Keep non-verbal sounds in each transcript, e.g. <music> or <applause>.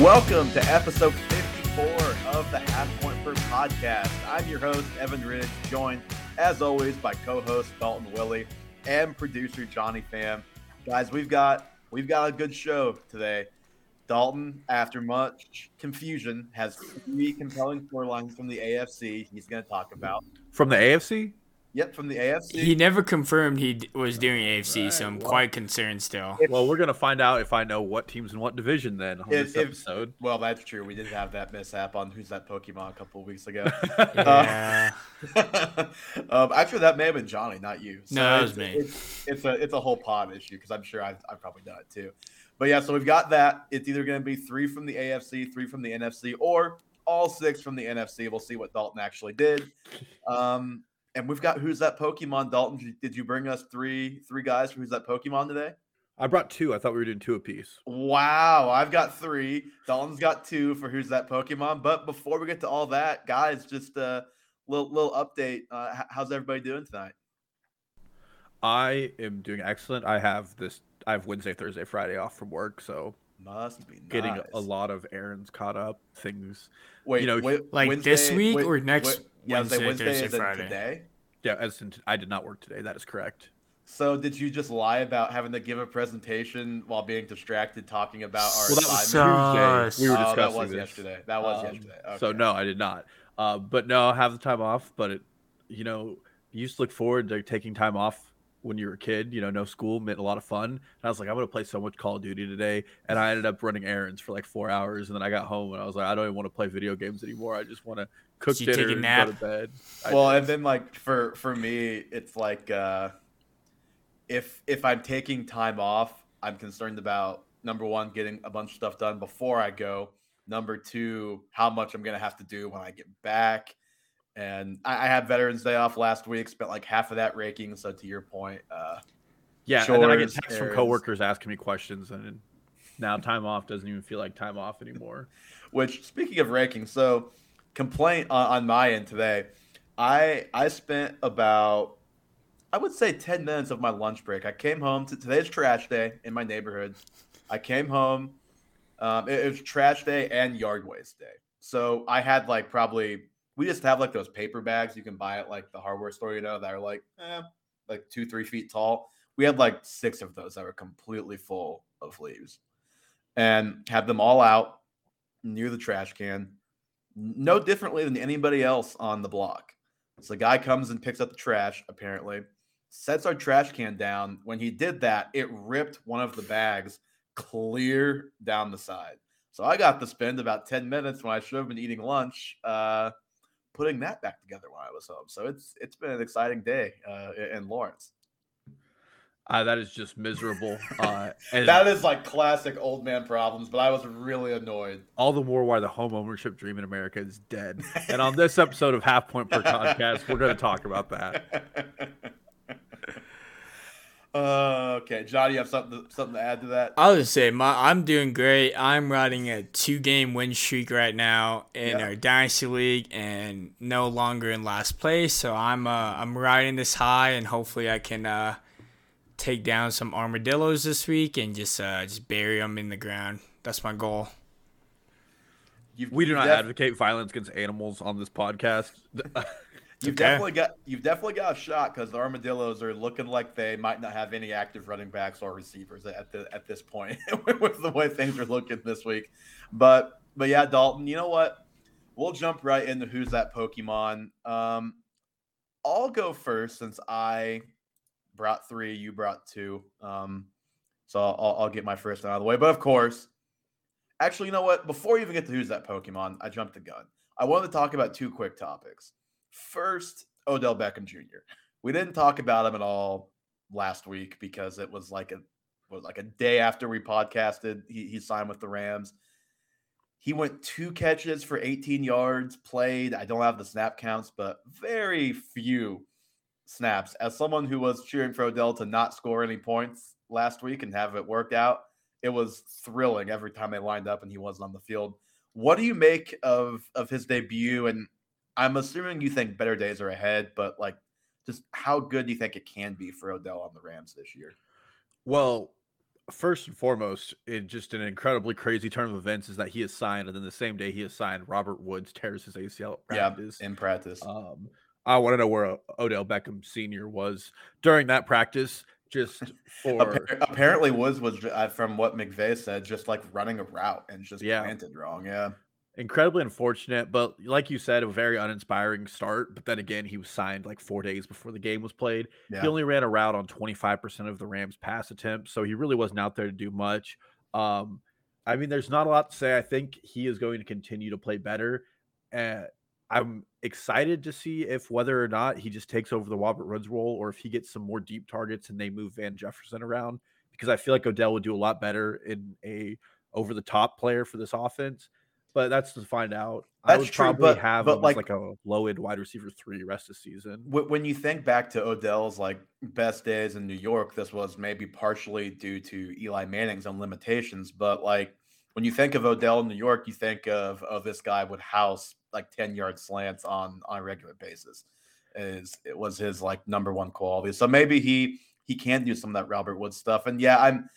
Welcome to episode 54 of the Half Point podcast. I'm your host, Evan Ridge, joined as always by co-host Dalton Willie and producer Johnny Pham. Guys, we've got we've got a good show today. Dalton, after much confusion, has three compelling storylines from the AFC he's going to talk about. From the AFC? Yep, from the AFC. He never confirmed he d- was doing AFC, right, so I'm well, quite concerned still. If, well, we're gonna find out if I know what teams in what division then on if, this episode. If, well, that's true. We did have that mishap on who's that Pokemon a couple of weeks ago. <laughs> yeah. Uh, <laughs> um, actually, that may have been Johnny, not you. So no, that was me. It's, it's, a it's a whole pod issue because I'm sure I've, I've probably done it too. But yeah, so we've got that. It's either going to be three from the AFC, three from the NFC, or all six from the NFC. We'll see what Dalton actually did. Um, and we've got who's that Pokemon, Dalton? Did you bring us three three guys for who's that Pokemon today? I brought two. I thought we were doing two apiece. Wow, I've got three. Dalton's got two for who's that Pokemon. But before we get to all that, guys, just a little little update. Uh, how's everybody doing tonight? I am doing excellent. I have this. I have Wednesday, Thursday, Friday off from work, so must be nice. getting a lot of errands caught up. Things. Wait, you know, wait, like Wednesday, this week wait, or next yeah, Wednesday, Wednesday, Thursday, Friday. Today. Yeah, as in, I did not work today. That is correct. So did you just lie about having to give a presentation while being distracted talking about our well, that was Tuesday. We were discussing oh, that was this. yesterday. That was um, yesterday. Okay. So no, I did not. Uh, but no, I have the time off. But it, you know, you used to look forward to taking time off when you were a kid. You know, no school meant a lot of fun. And I was like, I'm gonna play so much Call of Duty today. And I ended up running errands for like four hours. And then I got home and I was like, I don't even want to play video games anymore. I just want to cook so dinner and nap? go to bed. well, and then like for for me, it's like uh, if if I'm taking time off, I'm concerned about number one getting a bunch of stuff done before I go. Number two, how much I'm gonna have to do when I get back. And I, I had Veterans Day off last week. Spent like half of that raking. So to your point, uh, yeah. Chores, and then I get texts from coworkers asking me questions, and now time off doesn't even feel like time off anymore. Which, speaking of raking, so complaint on, on my end today. I I spent about I would say 10 minutes of my lunch break. I came home to today's trash day in my neighborhood. I came home. Um, it, it, was trash day and yard waste day. So I had like probably we just have like those paper bags you can buy at like the hardware store, you know, that are like eh, like two three feet tall. We had like six of those that were completely full of leaves, and had them all out near the trash can no differently than anybody else on the block. So the guy comes and picks up the trash, apparently, sets our trash can down. When he did that, it ripped one of the bags clear down the side. So I got to spend about 10 minutes when I should have been eating lunch, uh, putting that back together when I was home. So it's it's been an exciting day uh, in Lawrence. Uh, that is just miserable. Uh, <laughs> that is like classic old man problems, but I was really annoyed. All the more why the home ownership dream in America is dead. <laughs> and on this episode of Half Point Per Podcast, we're going to talk about that. <laughs> Uh, okay, Johnny, you have something to, something to add to that? I was say my I'm doing great. I'm riding a two game win streak right now in our dynasty league, and no longer in last place. So I'm uh I'm riding this high, and hopefully I can uh take down some armadillos this week and just uh, just bury them in the ground. That's my goal. You've, we do not def- advocate violence against animals on this podcast. <laughs> you've okay. definitely got you've definitely got a shot because the armadillos are looking like they might not have any active running backs or receivers at the at this point <laughs> with the way things are looking this week. But but yeah, Dalton, you know what? We'll jump right into who's that Pokemon. Um, I'll go first since I brought three, you brought two. Um, so I'll, I'll get my first one out of the way. But of course, actually, you know what? Before you even get to who's that Pokemon, I jumped the gun. I wanted to talk about two quick topics. First, Odell Beckham Jr. We didn't talk about him at all last week because it was like a was like a day after we podcasted. He, he signed with the Rams. He went two catches for 18 yards, played. I don't have the snap counts, but very few snaps. As someone who was cheering for Odell to not score any points last week and have it worked out, it was thrilling every time they lined up and he wasn't on the field. What do you make of of his debut? And I'm assuming you think better days are ahead, but like, just how good do you think it can be for Odell on the Rams this year? Well, first and foremost, it just an incredibly crazy turn of events is that he is signed, and then the same day he is signed, Robert Woods tears his ACL practice. Yeah, in practice. Um, I want to know where Odell Beckham Sr. was during that practice. Just <laughs> for apparently Woods was uh, from what McVay said, just like running a route and just yeah. planted wrong. Yeah, incredibly unfortunate. But like you said, a very uninspiring start. But then again, he was signed like four days before the game was played. Yeah. He only ran a route on twenty five percent of the Rams' pass attempts, so he really wasn't out there to do much. Um, I mean, there's not a lot to say. I think he is going to continue to play better. Uh, I'm excited to see if whether or not he just takes over the Robert Woods role or if he gets some more deep targets and they move Van Jefferson around because I feel like Odell would do a lot better in a over the top player for this offense. But that's to find out. That's I would true, probably but, have but like, like a low end wide receiver three rest of the season. When you think back to Odell's like best days in New York, this was maybe partially due to Eli Manning's own limitations. But like when you think of Odell in New York, you think of of this guy would house like 10 yard slants on on a regular basis. Is it was his like number one quality. So maybe he he can do some of that Robert Woods stuff. And yeah, I'm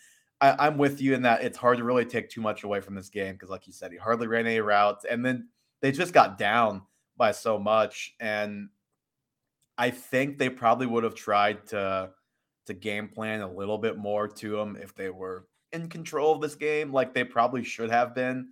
I, am with you in that it's hard to really take too much away from this game because, like you said, he hardly ran any routes, and then they just got down by so much. And I think they probably would have tried to to game plan a little bit more to him if they were in control of this game, like they probably should have been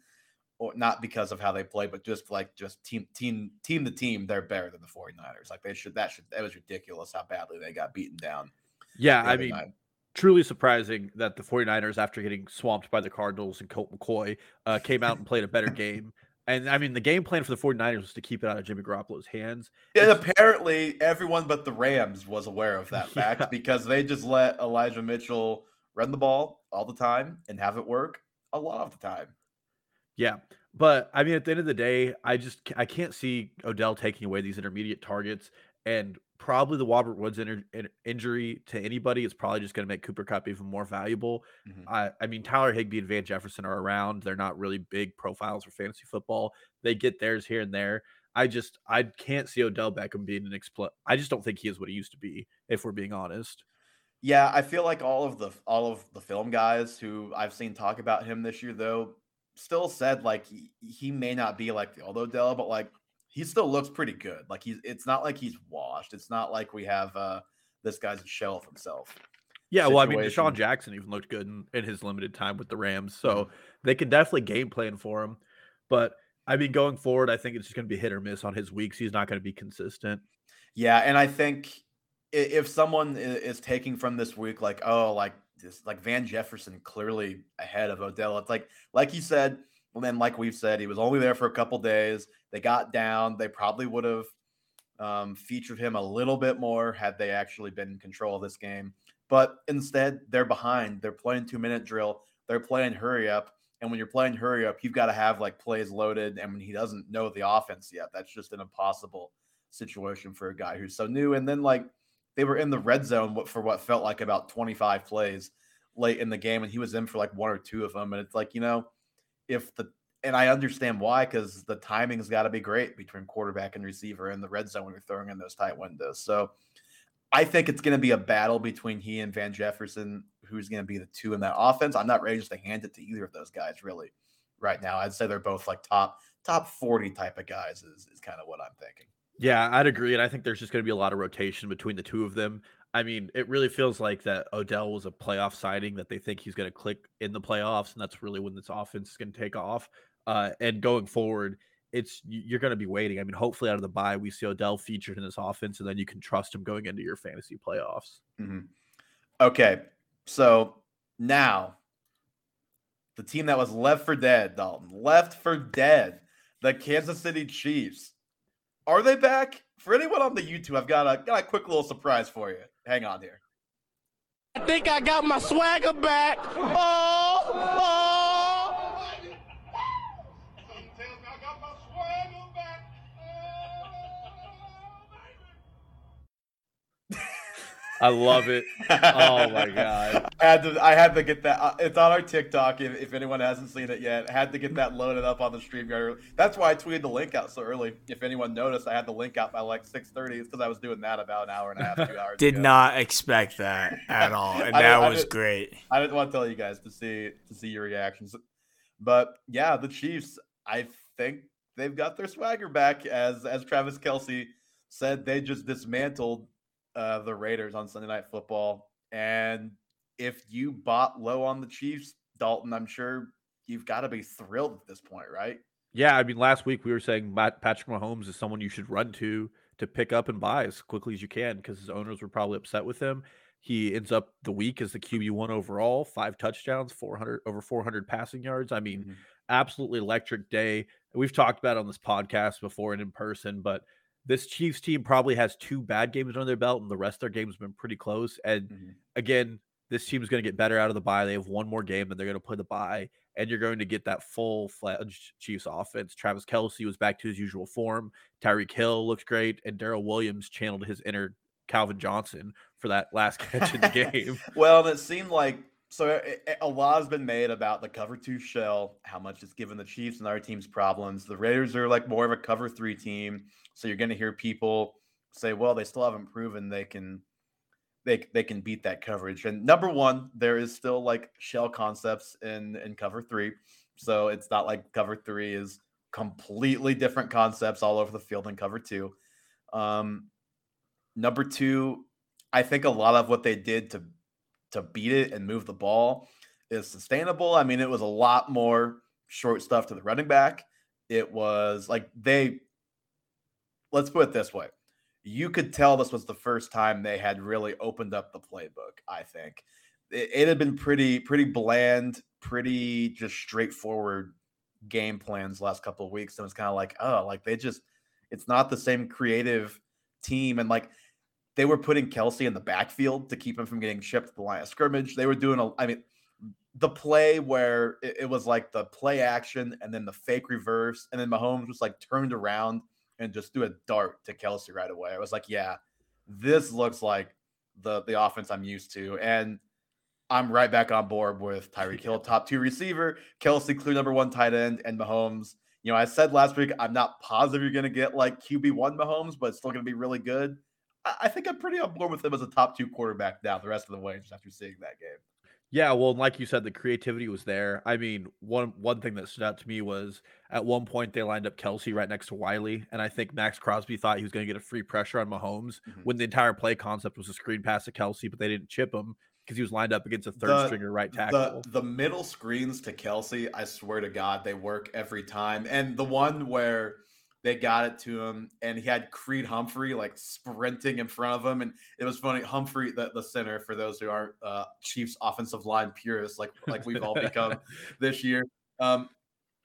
or not because of how they play, but just like just team team team the team, they're better than the 49ers. Like they should that should that was ridiculous how badly they got beaten down. Yeah, I mean night. Truly surprising that the 49ers after getting swamped by the Cardinals and Colt McCoy uh, came out and played a better game. And I mean the game plan for the 49ers was to keep it out of Jimmy Garoppolo's hands. And apparently everyone but the Rams was aware of that <laughs> fact yeah. because they just let Elijah Mitchell run the ball all the time and have it work a lot of the time. Yeah. But I mean, at the end of the day, I just I can't see Odell taking away these intermediate targets, and probably the Robert Woods in, in, injury to anybody is probably just going to make Cooper Kupp even more valuable. Mm-hmm. I, I mean, Tyler Higbee and Van Jefferson are around; they're not really big profiles for fantasy football. They get theirs here and there. I just I can't see Odell Beckham being an expl. I just don't think he is what he used to be. If we're being honest. Yeah, I feel like all of the all of the film guys who I've seen talk about him this year, though, still said like he, he may not be like the old Odell, but like he still looks pretty good. Like he's it's not like he's washed. It's not like we have uh this guy's a shell of himself. Yeah, situation. well, I mean, DeSean Jackson even looked good in, in his limited time with the Rams, so mm-hmm. they can definitely game plan for him. But I mean, going forward, I think it's just going to be hit or miss on his weeks. He's not going to be consistent. Yeah, and I think if someone is taking from this week, like, oh, like just like Van Jefferson clearly ahead of Odell. It's like like you said, and then like we've said, he was only there for a couple days. They got down. They probably would have um, featured him a little bit more had they actually been in control of this game. But instead, they're behind. They're playing two minute drill. They're playing hurry up. And when you're playing hurry up, you've got to have like plays loaded. And when he doesn't know the offense yet, that's just an impossible situation for a guy who's so new. And then like they were in the red zone for what felt like about 25 plays late in the game, and he was in for like one or two of them. And it's like, you know, if the and I understand why, because the timing's got to be great between quarterback and receiver in the red zone when you're throwing in those tight windows. So I think it's going to be a battle between he and Van Jefferson, who's going to be the two in that offense. I'm not ready just to hand it to either of those guys really right now. I'd say they're both like top top 40 type of guys is, is kind of what I'm thinking. Yeah, I'd agree. And I think there's just going to be a lot of rotation between the two of them. I mean, it really feels like that Odell was a playoff signing that they think he's going to click in the playoffs. And that's really when this offense is going to take off. Uh, and going forward, it's you're going to be waiting. I mean, hopefully out of the bye, we see Odell featured in this offense, and then you can trust him going into your fantasy playoffs. Mm-hmm. Okay. So now the team that was left for dead, Dalton, left for dead, the Kansas City Chiefs are they back? For anyone on the YouTube, I've got a got a quick little surprise for you. Hang on here. I think I got my swagger back. Oh, oh. I love it. Oh my god! <laughs> I had to. I had to get that. Uh, it's on our TikTok. If, if anyone hasn't seen it yet, I had to get that loaded up on the StreamYard. That's why I tweeted the link out so early. If anyone noticed, I had the link out by like six thirty. It's because I was doing that about an hour and a half, two <laughs> hours. Did ago. not expect that at all, and <laughs> that was great. I didn't want to tell you guys to see to see your reactions, but yeah, the Chiefs. I think they've got their swagger back, as as Travis Kelce said. They just dismantled uh, the Raiders on Sunday Night Football. And if you bought low on the Chiefs, Dalton, I'm sure you've got to be thrilled at this point, right? Yeah, I mean, last week we were saying Matt, Patrick Mahomes is someone you should run to to pick up and buy as quickly as you can because his owners were probably upset with him. He ends up the week as the QB one overall, five touchdowns, 400 over 400 passing yards. I mean, mm-hmm. absolutely electric day. We've talked about on this podcast before and in person, but this Chiefs team probably has two bad games under their belt, and the rest of their games have been pretty close. And mm-hmm. again, this team is going to get better out of the bye. They have one more game, and they're going to play the bye, and you're going to get that full fledged Chiefs offense. Travis Kelce was back to his usual form. Tyreek Hill looked great, and Darrel Williams channeled his inner Calvin Johnson for that last <laughs> catch in the game. <laughs> well, and it seemed like so it, it, a lot has been made about the cover two shell, how much it's given the Chiefs and other teams problems. The Raiders are like more of a cover three team. So you're going to hear people say, well, they still haven't proven they can they they can beat that coverage. And number one, there is still like shell concepts in in cover three. So it's not like cover three is completely different concepts all over the field in cover two. Um, number two, I think a lot of what they did to to beat it and move the ball is sustainable. I mean, it was a lot more short stuff to the running back. It was like they let's put it this way. You could tell this was the first time they had really opened up the playbook, I think. It, it had been pretty pretty bland, pretty just straightforward game plans last couple of weeks and it's kind of like, oh, like they just it's not the same creative team and like they were putting Kelce in the backfield to keep him from getting shipped to the line of scrimmage. They were doing a I mean the play where it, it was like the play action and then the fake reverse and then Mahomes was like turned around and just do a dart to Kelce right away. I was like, yeah, this looks like the the offense I'm used to. And I'm right back on board with Tyreek Hill, top two receiver, Kelce, clear number one tight end, and Mahomes. You know, I said last week, I'm not positive you're going to get like QB1 Mahomes, but it's still going to be really good. I, I think I'm pretty on board with him as a top two quarterback now, the rest of the way, just after seeing that game. Yeah, well, like you said, the creativity was there. I mean, one one thing that stood out to me was at one point they lined up Kelce right next to Wylie, and I think Maxx Crosby thought he was going to get a free pressure on Mahomes mm-hmm. when the entire play concept was a screen pass to Kelce, but they didn't chip him because he was lined up against a third the, stringer right tackle. The, the middle screens to Kelce, I swear to God, they work every time. And the one where they got it to him, and he had Creed Humphrey like sprinting in front of him, and it was funny. Humphrey, the, the center, for those who aren't uh, Chiefs offensive line purists, like like we've all become <laughs> this year. Um,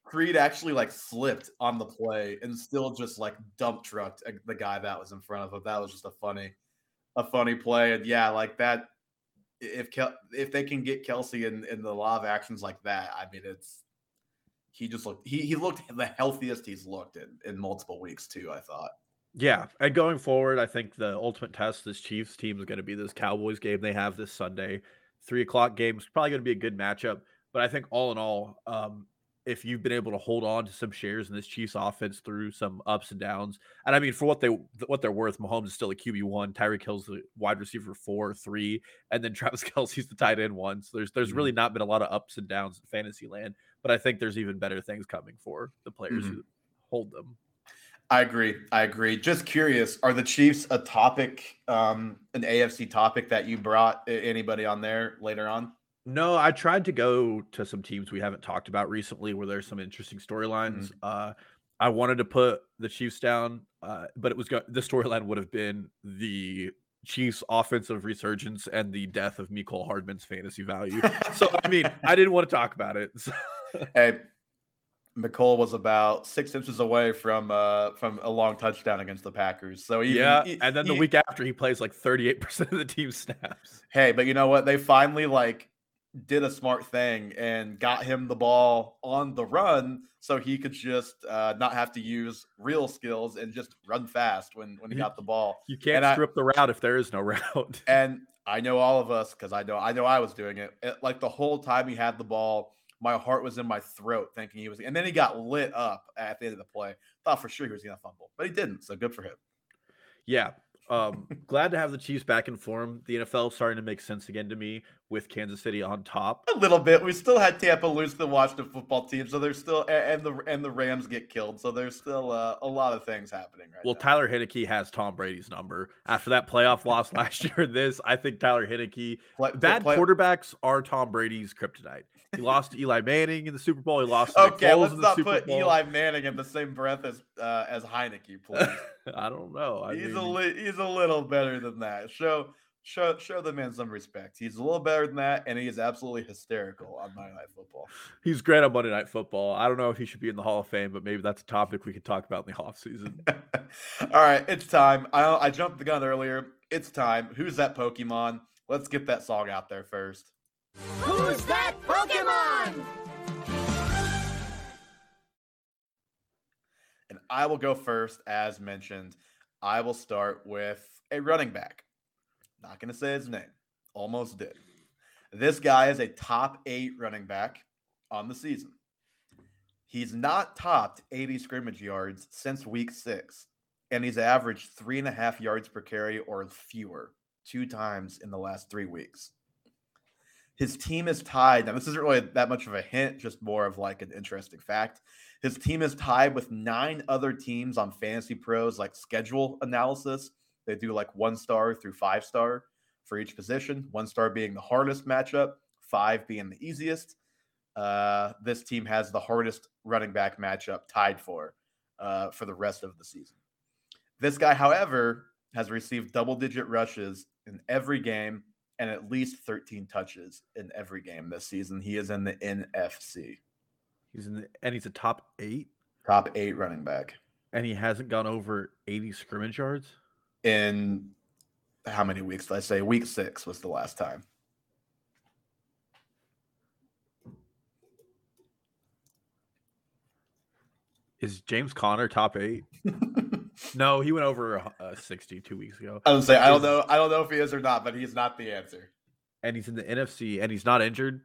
Creed actually like slipped on the play and still just like dump trucked the guy that was in front of him. That was just a funny, a funny play. And yeah, like that. If Kel- if they can get Kelce in in the law of actions like that, I mean, it's he just looked he he looked the healthiest he's looked in in multiple weeks too. I thought. Yeah, and going forward, I think the ultimate test this Chiefs team is going to be this Cowboys game they have this Sunday, three o'clock game. It's probably going to be a good matchup. But I think all in all, um, if you've been able to hold on to some shares in this Chiefs offense through some ups and downs, and I mean for what they what they're worth, Mahomes is still a QB one, Tyreek Hill's the wide receiver four, three, and then <laughs> Travis Kelce's the tight end one. So there's there's mm-hmm. really not been a lot of ups and downs in fantasy land but I think there's even better things coming for the players mm-hmm. who hold them. I agree. I agree. Just curious, are the Chiefs a topic, um, an AFC topic that you brought anybody on there later on? No, I tried to go to some teams we haven't talked about recently where there's some interesting storylines. Mm-hmm. Uh, I wanted to put the Chiefs down, uh, but it was go- the storyline would have been the Chiefs offensive resurgence and the death of Mecole Hardman's fantasy value. so I mean, I didn't want to talk about it. <laughs> So <laughs> hey, Mecole was about six inches away from uh from a long touchdown against the Packers. So even, yeah, he, and then the he, week after he plays like thirty eight percent of the team snaps. Hey, but you know what? They finally like did a smart thing and got him the ball on the run so he could just uh, not have to use real skills and just run fast when when he got the ball. You can't and screw I, the route if there is no route. and I know all of us because I know I know I was doing it. it. Like the whole time he had the ball, my heart was in my throat thinking he was. And then he got lit up at the end of the play. Thought for sure he was going to fumble, but he didn't. So good for him. Yeah, um, <laughs> glad to have the Chiefs back in form. The NFL starting to make sense again to me with Kansas City on top. A little bit. We still had Tampa lose the Washington football team, so there's still and the and the Rams get killed, so there's still uh, a lot of things happening right Well, now. Tyler Heinicke has Tom Brady's number after that playoff loss <laughs> last year. This I think Tyler Heinicke. Play, bad play, quarterbacks are Tom Brady's kryptonite. He lost to Eli Manning in the Super Bowl. He lost. okay, let's not put Bowl. Eli Manning in the same breath as uh, as Heinicke, please. <laughs> I don't know. I he's mean, a li- he's a little better than that. Show show show the man some respect. He's a little better than that, and he is absolutely hysterical on Monday Night Football. He's great on Monday Night Football. I don't know if he should be in the Hall of Fame, but maybe that's a topic we could talk about in the off season. <laughs> All right, it's time. I I jumped the gun earlier. It's time. Who's that Pokemon? Let's get that song out there first. Who's that Pokemon? And I will go first, as mentioned. I will start with a running back. Not going to say his name. Almost did. This guy is a top eight running back on the season. He's not topped 80 scrimmage yards since week six, and he's averaged three and a half yards per carry or fewer two times in the last three weeks. His team is tied. Now, this isn't really that much of a hint, just more of like an interesting fact. His team is tied with nine other teams on Fantasy Pros, like schedule analysis. They do like one star through five star for each position, one star being the hardest matchup, five being the easiest. Uh, this team has the hardest running back matchup tied for uh, for the rest of the season. This guy, however, has received double digit rushes in every game and at least 13 touches in every game this season. He is in the NFC. He's in the, and he's a top eight. Top eight running back. And he hasn't gone over 80 scrimmage yards? In how many weeks did I say? Week six was the last time. Is James Conner top eight? <laughs> No, he went over uh, 60 two weeks ago. I was say I don't know. I don't know if he is or not, but he's not the answer. And he's in the NFC, and he's not injured.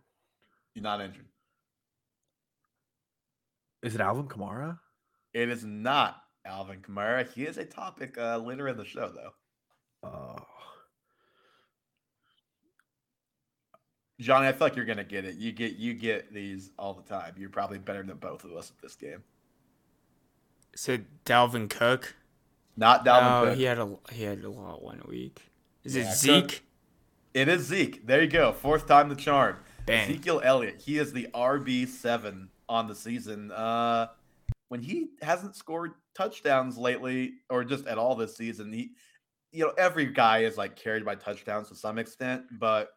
He's not injured. Is it Alvin Kamara? It is not Alvin Kamara. He is a topic uh, later in the show, though. Oh. Johnny, I feel like you're gonna get it. You get you get these all the time. You're probably better than both of us at this game. Is it Dalvin Cook? Not Dalvin. Oh, he had a he had a lot one week. Is yeah, it Zeke? Cook. It is Zeke. There you go. Fourth time the charm. Bang. Ezekiel Elliott. He is the RB seven on the season. Uh, when he hasn't scored touchdowns lately, or just at all this season, he, you know, every guy is like carried by touchdowns to some extent, but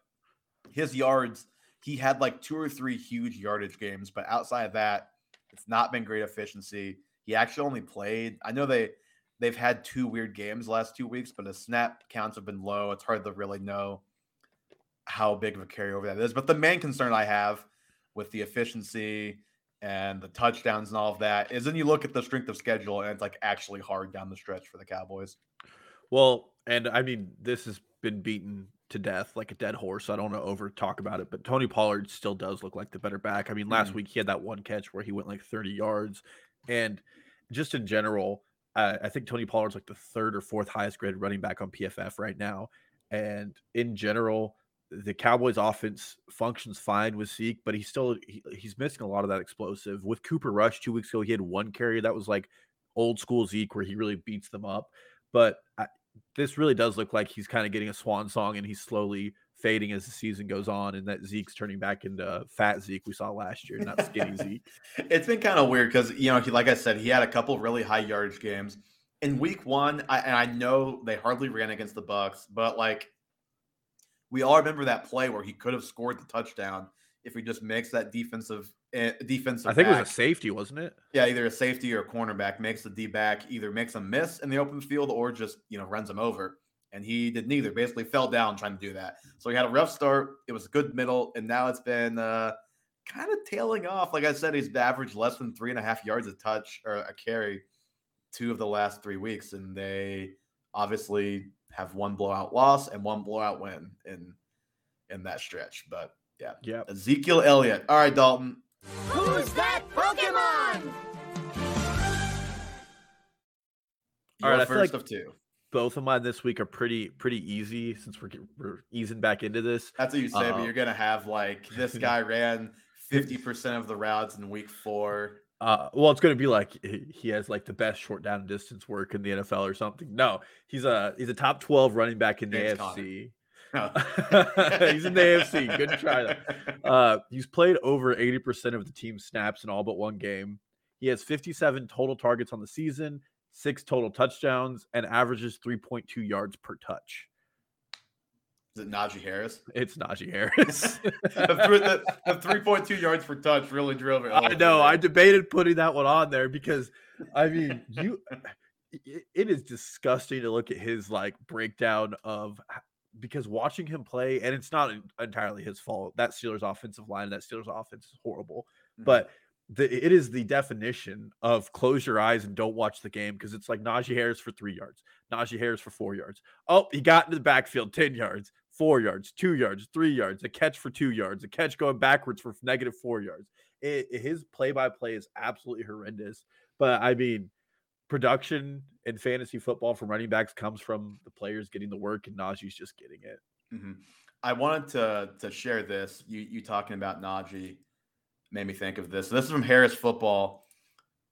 his yards, he had like two or three huge yardage games, but outside of that, it's not been great efficiency. He actually only played. I know they they've had two weird games last two weeks, but the snap counts have been low. It's hard to really know how big of a carryover that is. But the main concern I have with the efficiency and the touchdowns and all of that is then you look at the strength of schedule and it's like actually hard down the stretch for the Cowboys. Well, and I mean, this has been beaten to death like a dead horse. I don't want to over talk about it, but Tony Pollard still does look like the better back. I mean, last mm-hmm. week he had that one catch where he went like 30 yards. And just in general, uh, I think Tony Pollard's like the third or fourth highest graded running back on PFF right now. And in general, the Cowboys offense functions fine with Zeke, but he's still he, he's missing a lot of that explosive. With Cooper Rush two weeks ago, he had one carry that was like old school Zeke where he really beats them up. But I, this really does look like he's kind of getting a swan song and he's slowly fading as the season goes on, and that Zeke's turning back into fat Zeke we saw last year, not skinny <laughs> Zeke. It's been kind of weird because you know, he, like I said, he had a couple really high yardage games in Week One. I, and I know they hardly ran against the Bucs, but like we all remember that play where he could have scored the touchdown if he just makes that defensive uh, defensive. I think back. it was a safety, wasn't it? Yeah, either a safety or a cornerback makes the D back either makes a miss in the open field or just you know runs him over. And he did neither. Basically, fell down trying to do that. So he had a rough start. It was a good middle, and now it's been uh, kind of tailing off. Like I said, he's averaged less than three and a half yards a touch or a carry two of the last three weeks, and they obviously have one blowout loss and one blowout win in in that stretch. But yeah, yeah. Ezekiel Elliott. All right, Dalton. Who's that Pokemon? All right, first like of two. Both of mine this week are pretty pretty easy since we're we're easing back into this. That's what you say, but uh, you're gonna have like this <laughs> guy ran fifty <laughs> percent of the routes in week four. Uh, well, it's going to be like he has like the best short down distance work in the NFL or something. No, he's a he's a top twelve running back in the James AFC. <laughs> he's in the AFC. Good try. That. Uh, he's played over eighty percent of the team snaps in all but one game. He has fifty-seven total targets on the season, six total touchdowns, and averages three point two yards per touch. Is it Najee Harris? It's Najee Harris. <laughs> the, 3.2 yards per touch really drove it. I know. I debated putting that one on there because, I mean, you. It is disgusting to look at his like breakdown of because watching him play, and it's not entirely his fault. That Steelers offensive line, that Steelers offense is horrible, mm-hmm. but the, it is the definition of close your eyes and don't watch the game because it's like Najee Harris for three yards, Najee Harris for four yards. Oh, he got into the backfield 10 yards four yards, two yards, three yards, a catch for two yards, a catch going backwards for negative four yards. It, his play by play is absolutely horrendous. But I mean, production in fantasy football from running backs comes from the players getting the work, and Najee's just getting it. Mm-hmm. I wanted to to share this. You you talking about Najee made me think of this. This is from Harris Football.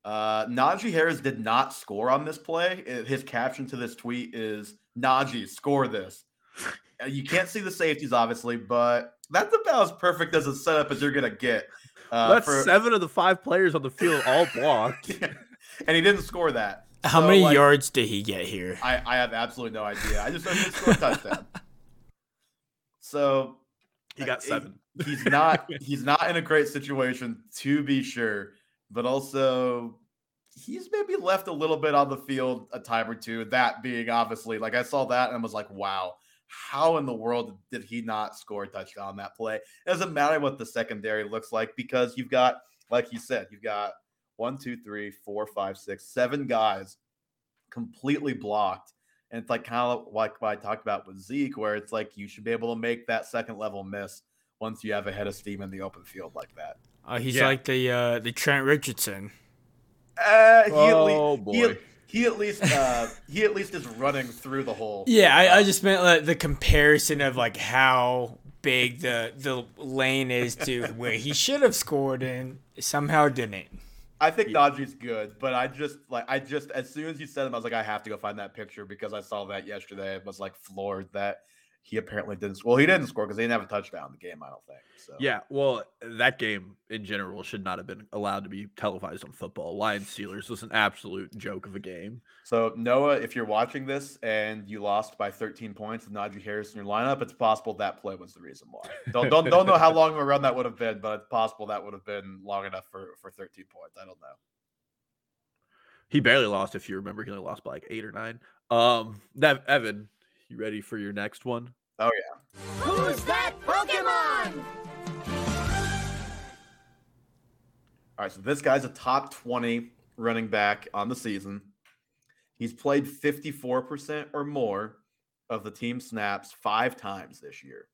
Uh, Najee Harris did not score on this play. His caption to this tweet is Najee, score this. Uh, you can't see the safeties, obviously, but that's about as perfect as a setup as you're gonna get. Uh, that's for... seven of the five players on the field all blocked, yeah. <laughs> and he didn't score that. How so, many like, yards did he get here? I, I have absolutely no idea. I just know he scored a touchdown. <laughs> So he got seven. He's not <laughs> he's not in a great situation to be sure, but also he's maybe left a little bit on the field a time or two. That being obviously like I saw that and was like, wow, how in the world did he not score a touchdown on that play? It doesn't matter what the secondary looks like because you've got, like you said, you've got one, two, three, four, five, six, seven guys completely blocked. And it's like kind of like what I talked about with Zeke, where it's like you should be able to make that second level miss once you have a head of steam in the open field like that. Uh, he's yeah. like the uh, the Trent Richardson. Uh, he, oh boy. He, he at least uh, he at least is running through the hole. Yeah, I, I just meant like, the comparison of like how big the the lane is to <laughs> where he should have scored and somehow didn't. I think yeah. Najee's good, but I just like I just as soon as you said him, I was like, I have to go find that picture because I saw that yesterday. I was like floored that he apparently didn't. score. Well, he didn't score because he didn't have a touchdown in the game. I don't think. So yeah, well, that game in general should not have been allowed to be televised on football. Lions Steelers was an absolute joke of a game. So Noah, if you're watching this and you lost by 13 points with Najee Harris in your lineup, it's possible that play was the reason why. Don't don't, don't know how long of a run that would have been, but it's possible that would have been long enough for for 13 points. I don't know. He barely lost. If you remember, he only lost by like eight or nine. Um, that Evan, you ready for your next one? Oh yeah. Who's that Pokemon? All right, so this guy's a top 20 running back on the season. He's played 54% or more of the team snaps five times this year.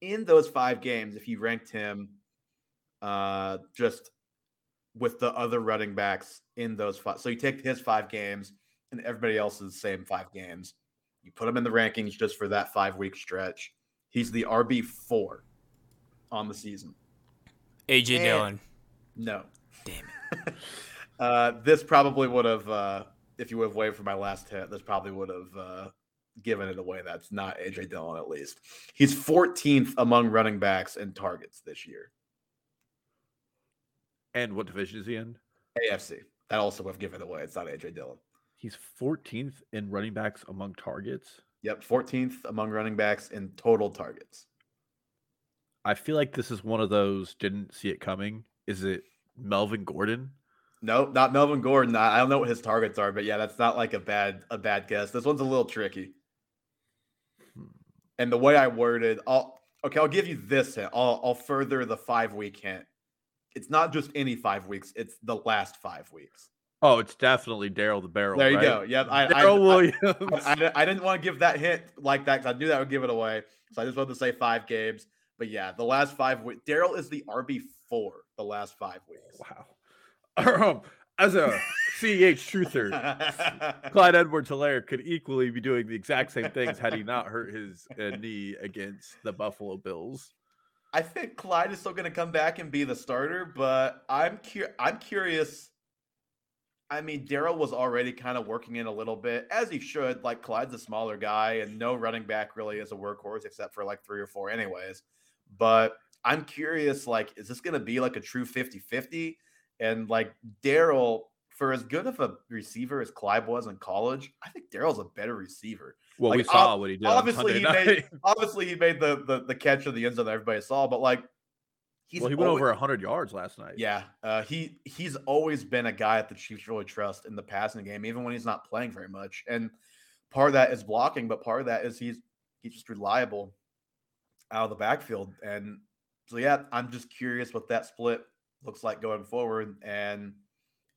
In those five games, if you ranked him uh, just with the other running backs in those five, so you take his five games and everybody else's same five games, you put him in the rankings just for that five week stretch. He's the RB four on the season. AJ and, Dillon. No. Damn it. <laughs> uh, this probably would have, uh, if you would have waited for my last hit, this probably would have uh, given it away. That's not AJ Dillon, at least. He's 14th among running backs in targets this year. And what division is he in? AFC. That also would have given it away. It's not AJ Dillon. He's 14th in running backs among targets. Yep, 14th among running backs in total targets. I feel like this is one of those didn't see it coming. Is it Melvin Gordon? No, not Melvin Gordon. I don't know what his targets are, but yeah, that's not like a bad a bad guess. This one's a little tricky. Hmm. And the way I worded, I'll okay, I'll give you this hint. I'll I'll further the five week hint. It's not just any five weeks; it's the last five weeks. Oh, it's definitely Darrel the Barrel. There you right? go. Yeah, I, Darrel I- Williams. I, I, didn't want to give that hint like that because I knew that would give it away. So I just wanted to say five games. But yeah, the last five weeks, Darrel is the RB four. The last five weeks. wow. Um, As a CEH truther, <laughs> Clyde Edwards-Helaire could equally be doing the exact same things had he not hurt his uh, knee against the Buffalo Bills. I think Clyde is still going to come back and be the starter, but I'm cur- I'm curious. I mean, Darrel was already kind of working in a little bit, as he should. Like Clyde's a smaller guy, and no running back really is a workhorse except for like three or four, anyways. But I'm curious, like, is this going to be like a true 50-50? And like Darrel, for as good of a receiver as Clyde was in college, I think Darrel's a better receiver. Well, we saw ob- what he did. Obviously, he <laughs> made obviously he made the, the the catch of the end zone that everybody saw, but like he's well, he went always- over hundred yards last night. Yeah, uh, he he's always been a guy that the Chiefs really trust in the passing game, even when he's not playing very much. And part of that is blocking, but part of that is he's he's just reliable out of the backfield. And so yeah, I'm just curious what that split looks like going forward. And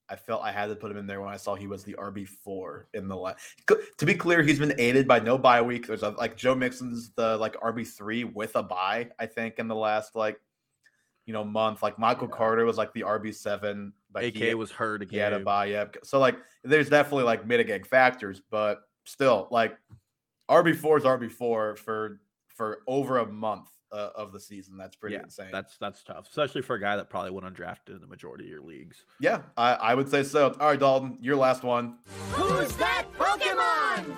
I felt I had to put him in there when I saw he was the RB four in the line. To be clear, he's been aided by no bye week. There's a, like Joe Mixon's the like RB three with a bye, I think, in the last like you know month. Like Michael Carter was like the RB seven, but AK he, was hurt he had a again. bye. Yeah, so like there's definitely like mitigating factors, but still like RB four is RB four for for over a month uh, of the season. That's pretty yeah, insane. that's that's tough, especially for a guy that probably went undrafted in the majority of your leagues. yeah, I, I would say so. All right, Dalton, your last one. Who's that Pokemon?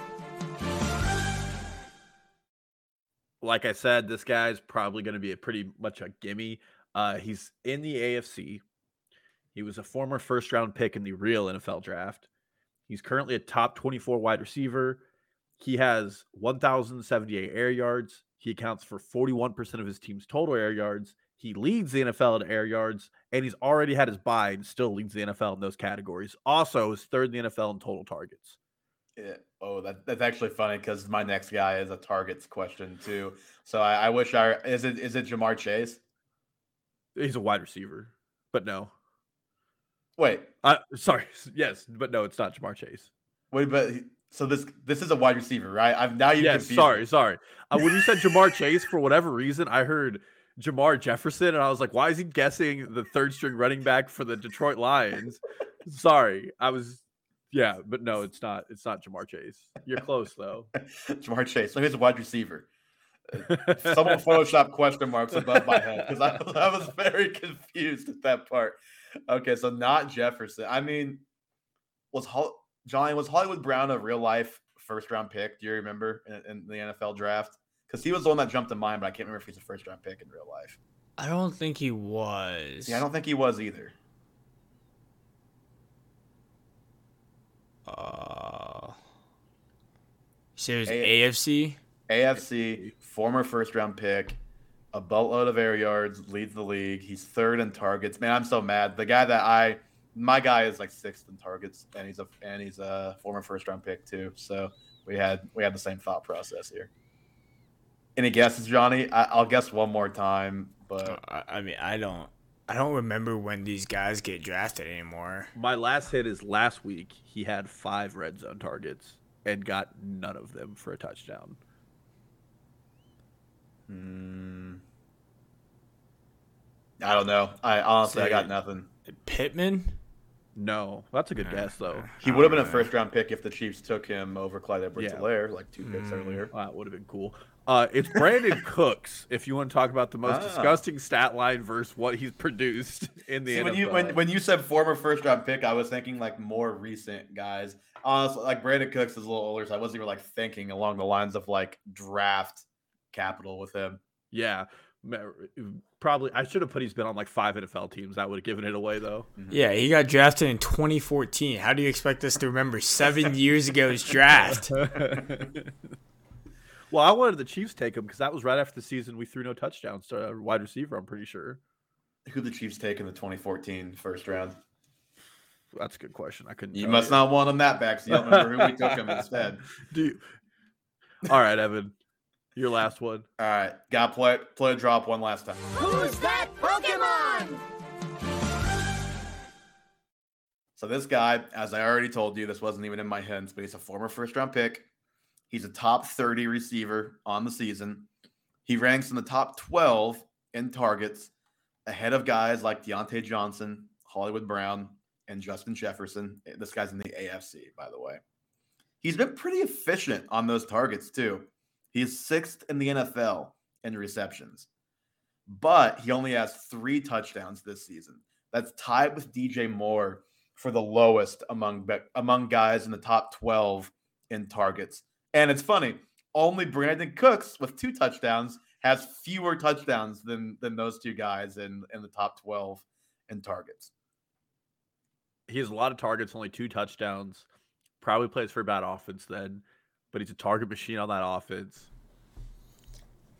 like I said, this guy's probably going to be a pretty much a gimme. Uh, he's in the AFC. He was a former first round pick in the real NFL draft. He's currently a top 24 wide receiver. He has 1,078 air yards. He accounts for 41% of his team's total air yards. He leads the NFL in air yards, and he's already had his bye and still leads the NFL in those categories. Also, is third in the NFL in total targets. Yeah. Oh, that, that's actually funny because my next guy is a targets question too. So I, I wish I is it is it Ja'Marr Chase? He's a wide receiver, but no. Wait, Uh, sorry. <laughs> Yes, but no, it's not Ja'Marr Chase. wait, but he- so this this is a wide receiver, right? I've now you yes, confused sorry, sorry. Uh, when you said Ja'Marr <laughs> Chase, for whatever reason, I heard Jermar Jefferson, and I was like, why is he guessing the third string running back for the Detroit Lions? <laughs> sorry, I was. Yeah, but no, it's not. It's not Ja'Marr Chase. You're close though. Ja'Marr Chase. So he's a wide receiver. Someone <laughs> Photoshop question marks above my head because I, <laughs> I was very confused at that part. Okay, so not Jefferson. I mean, was Hol- Johnny was Hollywood Brown a real life first round pick? Do you remember in, in the NFL draft? Because he was the one that jumped to mind, but I can't remember if he's a first round pick in real life. I don't think he was. Yeah, I don't think he was either. Uh, so it was A- AFC. AFC, former first round pick, a boatload of air yards, leads the league. He's third in targets. Man, I'm so mad. The guy that I, my guy is like sixth in targets, and he's a and he's a former first round pick too. So we had we had the same thought process here. Any guesses, Johnny? I, I'll guess one more time, but uh, I, I mean, I don't. I don't remember when these guys get drafted anymore. My last hit is last week. He had five red zone targets and got none of them for a touchdown. Hmm, I don't know. I honestly I got nothing. Pittman. No, that's a good Uh, guess though. He would have been a first round pick if the Chiefs took him over Clyde edwards Yeah. like two picks Mm. earlier. That would have been cool. Uh, it's Brandon <laughs> Cooks. If you want to talk about the most Ah. disgusting stat line versus what he's produced in the See, NFL. when you when, when you said former first round pick, I was thinking like more recent guys. Honestly, like Brandin Cooks is a little older, so I wasn't even like thinking along the lines of like draft capital with him. yeah, probably I should have put he's been on like five NFL teams. That would have given it away though. Mm-hmm. Yeah, he got drafted in 2014. How do you expect us to remember seven years ago's draft? <laughs> <laughs> well, I wanted the Chiefs take him because that was right after the season we threw no touchdowns to a wide receiver. I'm pretty sure. Who the Chiefs take in the 2014 first round? That's a good question. I couldn't. You tell must not want him that back, so you don't remember who we took him <laughs> instead. Do you... All right, Evan. Your last one. All right, got play play a drop one last time. Who's that Pokemon? So this guy, as I already told you, this wasn't even in my hints, but he's a former first round pick. He's a top 30 receiver on the season. He ranks in the top 12 in targets, ahead of guys like Diontae Johnson, Hollywood Brown, and Justin Jefferson. This guy's in the AFC, by the way. He's been pretty efficient on those targets, too. He's sixth in the NFL in receptions, but he only has three touchdowns this season. That's tied with DJ Moore for the lowest among among guys in the top 12 in targets. And it's funny, only Brandin Cooks with two touchdowns has fewer touchdowns than than those two guys in in the top 12 in targets. He has a lot of targets, only two touchdowns. Probably plays for a bad offense then, but he's a target machine on that offense.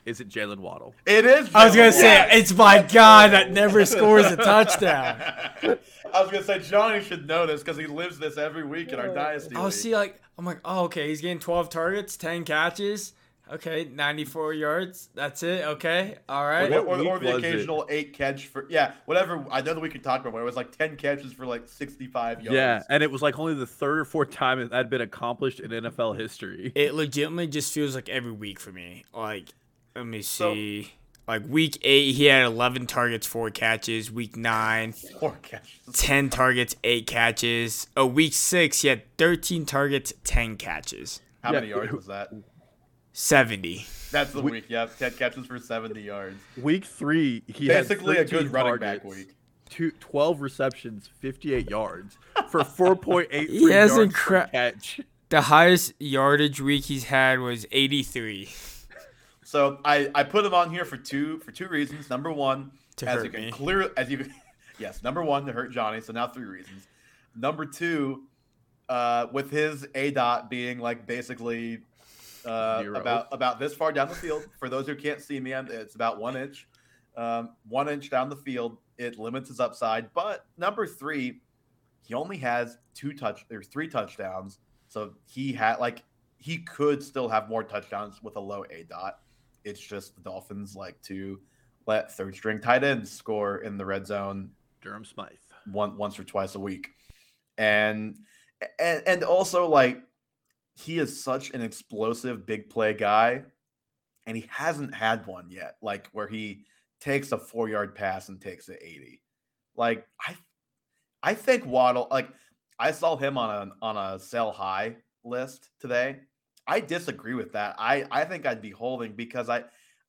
Is it Jaylen Waddle? It is. I was gonna say it's my guy that never scores a touchdown. <laughs> I was gonna say Johnny should know this because he lives this every week in our dynasty. I'll see like I'm like, oh okay, he's getting 12 targets, 10 catches. Okay, 94 yards. That's it. Okay. All right. Or, or, or the occasional it? eight catch for, yeah, whatever. I know that we could talk about it. It was like 10 catches for like 65 yards. Yeah. And it was like only the third or fourth time it had been accomplished in NFL history. It legitimately just feels like every week for me. Like, let me see. So, like week eight, he had 11 targets, four catches. Week nine, four catches. 10 targets, eight catches. Oh, week six, he had 13 targets, 10 catches. How yeah. many yards was that? 70. That's the week. week. Yeah, 10 catches for 70 yards. Week three, he basically a good running back week. Two, 12 receptions, 58 yards for 4.8 <laughs> he hasn't cra- catch. The highest yardage week he's had was 83. So I, I put him on here for two for two reasons. Number one, to as hurt you me. clear as you <laughs> yes, number one to hurt Johnny. So now three reasons. Number two, uh, with his A dot being like basically uh, about about this far down the field. For those who can't see me, it's about one inch, um, one inch down the field. It limits his upside. But number three, he only has two touch or three touchdowns, so he had like he could still have more touchdowns with a low A dot. It's just the Dolphins like to let third string tight ends score in the red zone. Durham Smythe one once or twice a week, and and and also like he is such an explosive big play guy, and he hasn't had one yet. Like where he takes a four yard pass and takes it 80. Like I I think Waddle like I saw him on a on a sell high list today. I disagree with that. I I think I'd be holding because I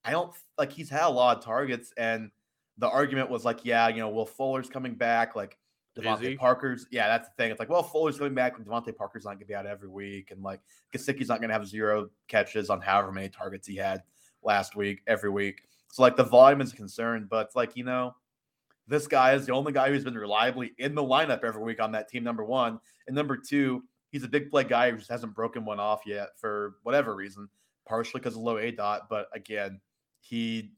I don't like he's had a lot of targets and the argument was like, yeah, you know, Will Fuller's coming back, like DeVante Parker's, yeah, that's the thing. It's like, well, Fuller's coming back, and DeVante Parker's not going to be out every week, and like Gesicki's not going to have zero catches on however many targets he had last week, every week. So like the volume is a concern, but like you know, this guy is the only guy who's been reliably in the lineup every week on that team. Number one, and number two, he's a big play guy who just hasn't broken one off yet for whatever reason, partially because of low A dot, but again, he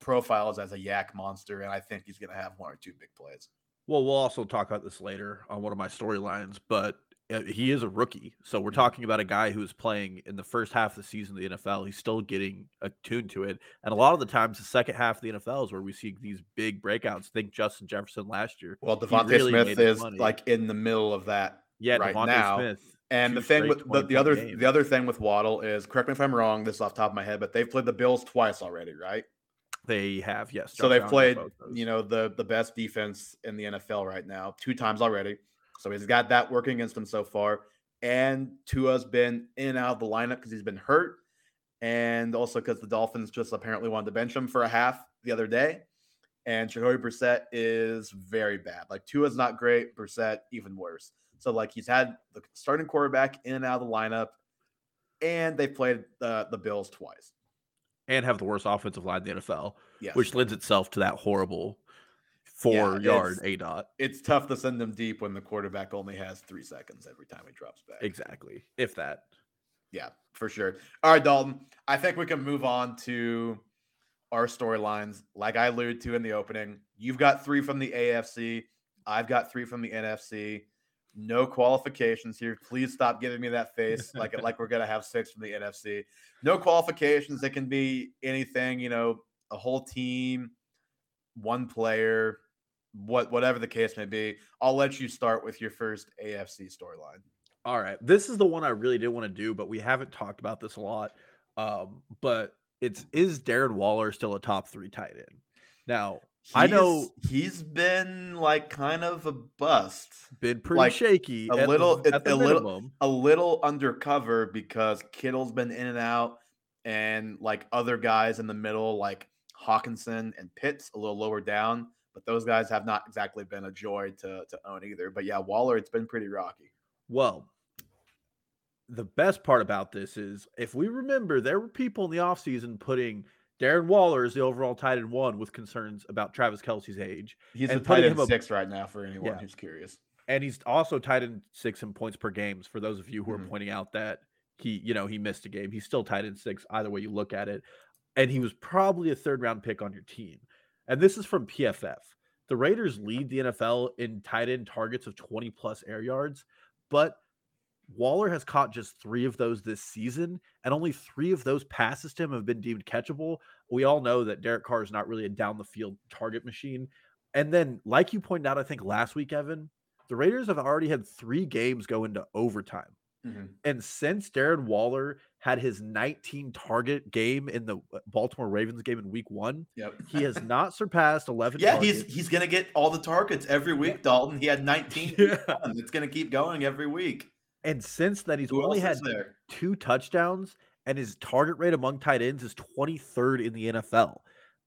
profiles as a yak monster, and I think he's going to have one or two big plays. Well, we'll also talk about this later on one of my storylines, but uh, he is a rookie. So we're talking about a guy who's playing in the first half of the season of the NFL. He's still getting attuned to it. And a lot of the times, the second half of the NFL is where we see these big breakouts. Think Justin Jefferson last year. Well, DeVonta really Smith is money. like in the middle of that yeah, right DeVonta now. Smith. And the thing with the, the other games. the other thing with Waddle is correct me if I'm wrong, this is off top of my head, but they've played the Bills twice already, right? They have, yes. So they've played, you know, the the best defense in the NFL right now, two times already. So he's got that working against him so far. And Tua's been in and out of the lineup because he's been hurt, and also because the Dolphins just apparently wanted to bench him for a half the other day. And Jacoby Brissett is very bad. Like Tua's not great, Brissett even worse. So like he's had the starting quarterback in and out of the lineup, and they played the the Bills twice and have the worst offensive line in the NFL, yes. which lends itself to that horrible four yeah, yard A dot. It's tough to send them deep when the quarterback only has three seconds every time he drops back. Exactly. If that. Yeah, for sure. All right, Dalton. I think we can move on to our storylines. Like I alluded to in the opening, you've got three from the AFC. I've got three from the NFC. No qualifications here. Please stop giving me that face <laughs> like like we're gonna have six from the NFC. No qualifications. It can be anything. You know, a whole team, one player, what whatever the case may be. I'll let you start with your first AFC storyline. All right, this is the one I really did want to do, but we haven't talked about this a lot. Um, but it's is Darren Waller still a top three tight end? Now He's, I know he's been like kind of a bust, been pretty like, shaky, a little- the, the a little- a little undercover because Kittle's been in and out, and like other guys in the middle, like Hockenson and Pitts, a little lower down. But those guys have not exactly been a joy to to own either. But yeah, Waller, it's been pretty rocky. Well, the best part about this is if we remember, there were people in the offseason putting Darren Waller is the overall tight end one with concerns about Travis Kelce's age. He's And a tight end six right now for anyone Yeah. who's curious. And he's also tied in six in points per games for those of you who Mhm. are pointing out that he, you know, he missed a game. He's still tied in six, either way you look at it. And he was probably a third round pick on your team. And this is from PFF. The Raiders lead the NFL in tight end targets of 20 plus air yards, but Waller has caught just three of those this season, and only three of those passes to him have been deemed catchable. We all know that Derek Carr is not really a down the field target machine. And then, like you pointed out, I think last week, Evan, the Raiders have already had three games go into overtime. Mhm. And since Darren Waller had his 19 target game in the uh, Baltimore Ravens game in week one, Yep. he has <laughs> not surpassed 11 Yeah, he's targets. he's gonna get all the targets every week, Dalton. He had 19. <laughs> Yeah. It's gonna keep going every week. And since then, he's Who only had two touchdowns, and his target rate among tight ends is 23rd in the NFL.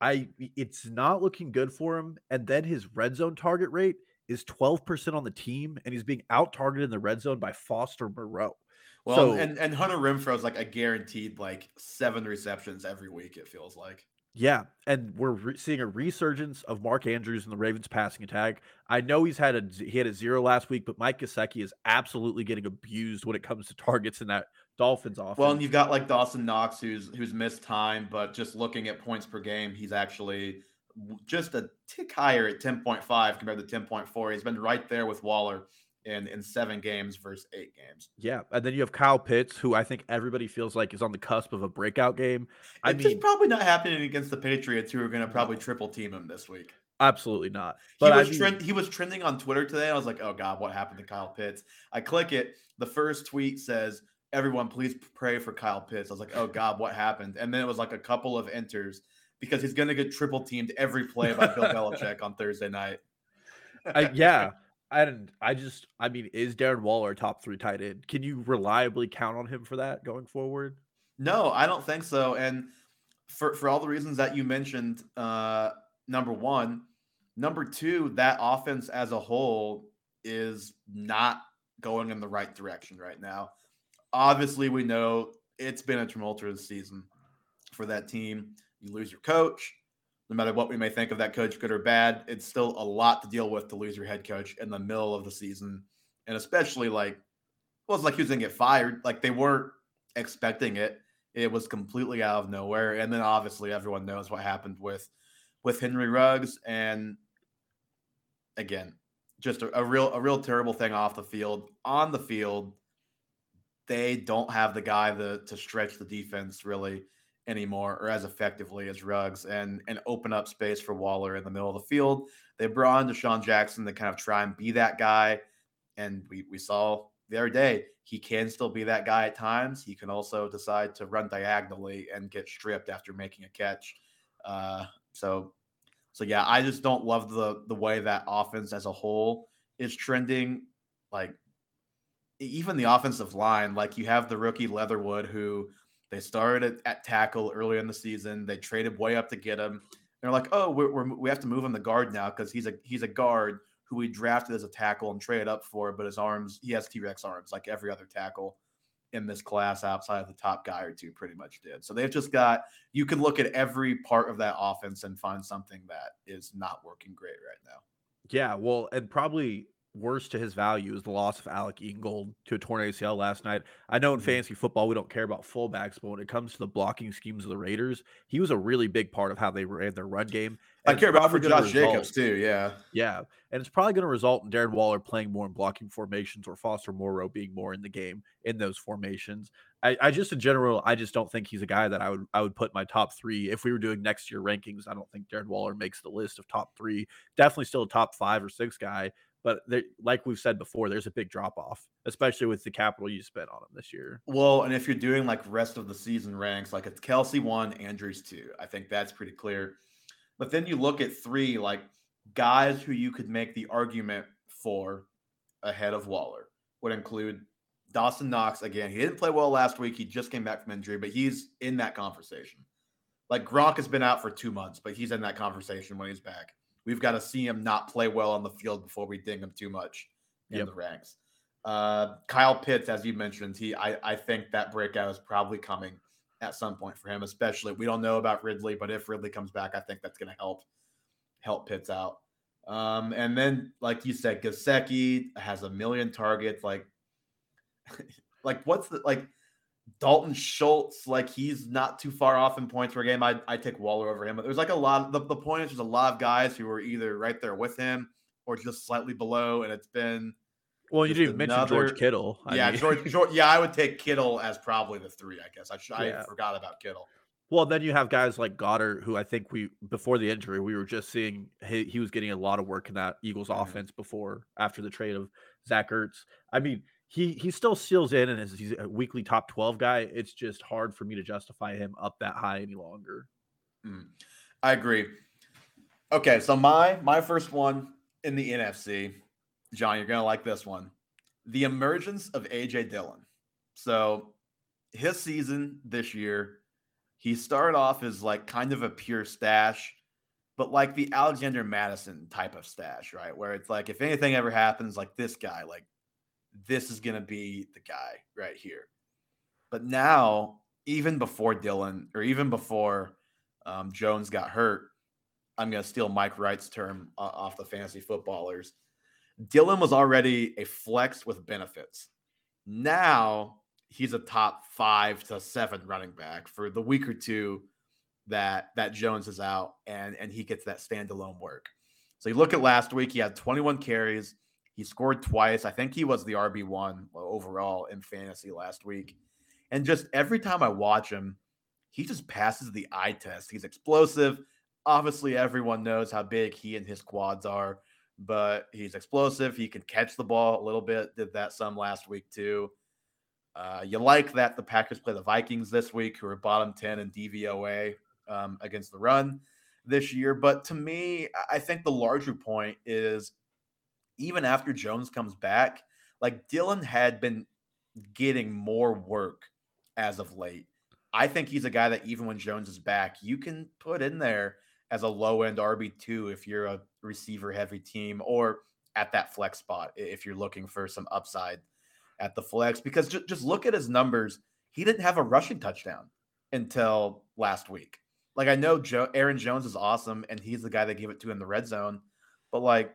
I it's not looking good for him. And then his red zone target rate is 12% on the team, and he's being out targeted in the red zone by Foster Moreau. Well, So- and and Hunter Renfrow is like a guaranteed like seven receptions every week. It feels like. Yeah, and we're re- seeing a resurgence of Mark Andrews in the Ravens passing attack. I know he's had a he had a zero last week, but Mike Gesicki is absolutely getting abused when it comes to <laughs> targets in that Dolphins offense. Well, and you've got like Dawson Knox, who's who's missed time, but just looking at points per game, he's actually just a tick higher at 10.5 compared to 10.4. He's been right there with Waller in in seven games versus eight games. yeah, and then you have Kyle Pitts, who I think everybody feels like is on the cusp of a breakout game. I It's just mean, probably not happening against the Patriots, who are going to probably triple team him this week. absolutely not. He But I was mean, trend, he was trending on Twitter today. I was like, oh god, what happened to Kyle Pitts? I click it. The first tweet says, "Everyone, please pray for Kyle Pitts." I was like, oh god, what happened? And then it was like a couple of enters because he's going to get triple teamed every play by Bill <laughs> Belichick on Thursday night. I, yeah, and I just, I mean, is Darren Waller top three tight end? Can you reliably count on him for that going forward? No, I don't think so. And for for all the reasons that you mentioned, uh, number one, number two, that offense as a whole is not going in the right direction right now. Obviously, we know it's been a tumultuous season for that team. You lose your coach. No matter what we may think of that coach, good or bad, it's still a lot to deal with to lose your head coach in the middle of the season. And especially like, well, it's like he was going to get fired. Like they weren't expecting it. It was completely out of nowhere. And then obviously everyone knows what happened with with Henry Ruggs. And again, just a, a real a real terrible thing off the field. On the field, they don't have the guy to, to stretch the defense really anymore or as effectively as Ruggs and and open up space for Waller in the middle of the field. They brought in DeSean Jackson to kind of try and be that guy. And we, we saw the other day, he can still be that guy at times. He can also decide to run diagonally and get stripped after making a catch. Uh, so, so yeah, I just don't love the the way that offense as a whole is trending. Like even the offensive line, like you have the rookie Leatherwood who they started at, at tackle early in the season. They traded way up to get him. They're like, oh, we're, we're, we have to move him to guard now because he's a he's a guard who we drafted as a tackle and traded up for, but his arms he has T Rex arms like every other tackle in this class outside of the top guy or two pretty much did. So they've just got you can look at every part of that offense and find something that is not working great right now. Yeah, well, and probably worse to his value is the loss of Alec Ingold to a torn ACL last night. I know in mm-hmm. fantasy football we don't care about fullbacks, but when it comes to the blocking schemes of the Raiders, he was a really big part of how they ran their run game. I care about for Josh Jacobs too. Yeah, yeah, and it's probably going to result in Darren Waller playing more in blocking formations or Foster Moreau being more in the game in those formations. I, I just in general, I just don't think he's a guy that I would I would put my top three if we were doing next year rankings. I don't think Darren Waller makes the list of top three. Definitely still a top five or six guy, but like we've said before, there's a big drop off, especially with the capital you spent on him this year. Well, and if you're doing like rest of the season ranks, like it's Kelce one, Andrews two. I think that's pretty clear. But then you look at three, like guys who you could make the argument for ahead of Waller would include Dawson Knox. Again, he didn't play well last week. He just came back from injury, but he's in that conversation. Like Gronk has been out for two months, but he's in that conversation when he's back. We've got to see him not play well on the field before we ding him too much in yep. the ranks. Uh, Kyle Pitts, as you mentioned, he I, I think that breakout is probably coming at some point for him, especially we don't know about Ridley, but if Ridley comes back, I think that's going to help help Pitts out. Um, and then, like you said, Gesicki has a million targets. Like, <laughs> like what's the like? Dalton Schultz, like he's not too far off in points per game. I I take Waller over him, but there's like a lot. Of, the the point is, there's a lot of guys who are either right there with him or just slightly below, and it's been. Well, you didn't mention George Kittle. I yeah, George, George, Yeah, I would take Kittle as probably the three. I guess I should, yeah. I forgot about Kittle. Well, then you have guys like Goedert, who I think we before the injury we were just seeing he, he was getting a lot of work in that Eagles mm-hmm. offense before after the trade of Zach Ertz. I mean, he he still seals in and is he's a weekly top 12 guy. It's just hard for me to justify him up that high any longer. Mm, I agree. Okay, so my my first one in the NFC, John, you're gonna like this one. The emergence of AJ Dillon. So his season this year, he started off as like kind of a pure stash, but like the Alexander Mattison type of stash, right? Where it's like if anything ever happens, like this guy, like this is going to be the guy right here. But now, even before Dillon or even before um, Jones got hurt, I'm going to steal Mike Wright's term uh, off the fantasy footballers. Dillon was already a flex with benefits. Now he's a top five to seven running back for the week or two that that Jones is out and and he gets that standalone work. So you look at last week, he had 21 carries, he scored twice. I think he was the RB1 overall in fantasy last week. And just every time I watch him, he just passes the eye test. He's explosive. Obviously, everyone knows how big he and his quads are, but he's explosive. He can catch the ball a little bit. Did that some last week, too. Uh, you like that the Packers play the Vikings this week, who are bottom 10 in DVOA um, against the run this year. But to me, I think the larger point is even after Jones comes back, like Dillon had been getting more work as of late. I think he's a guy that even when Jones is back, you can put in there as a low end RB2 if you're a receiver heavy team or at that flex spot if you're looking for some upside at the flex. Because just, just look at his numbers. He didn't have a rushing touchdown until last week. Like I know Aaron Jones is awesome and he's the guy that gave it to in the red zone, but like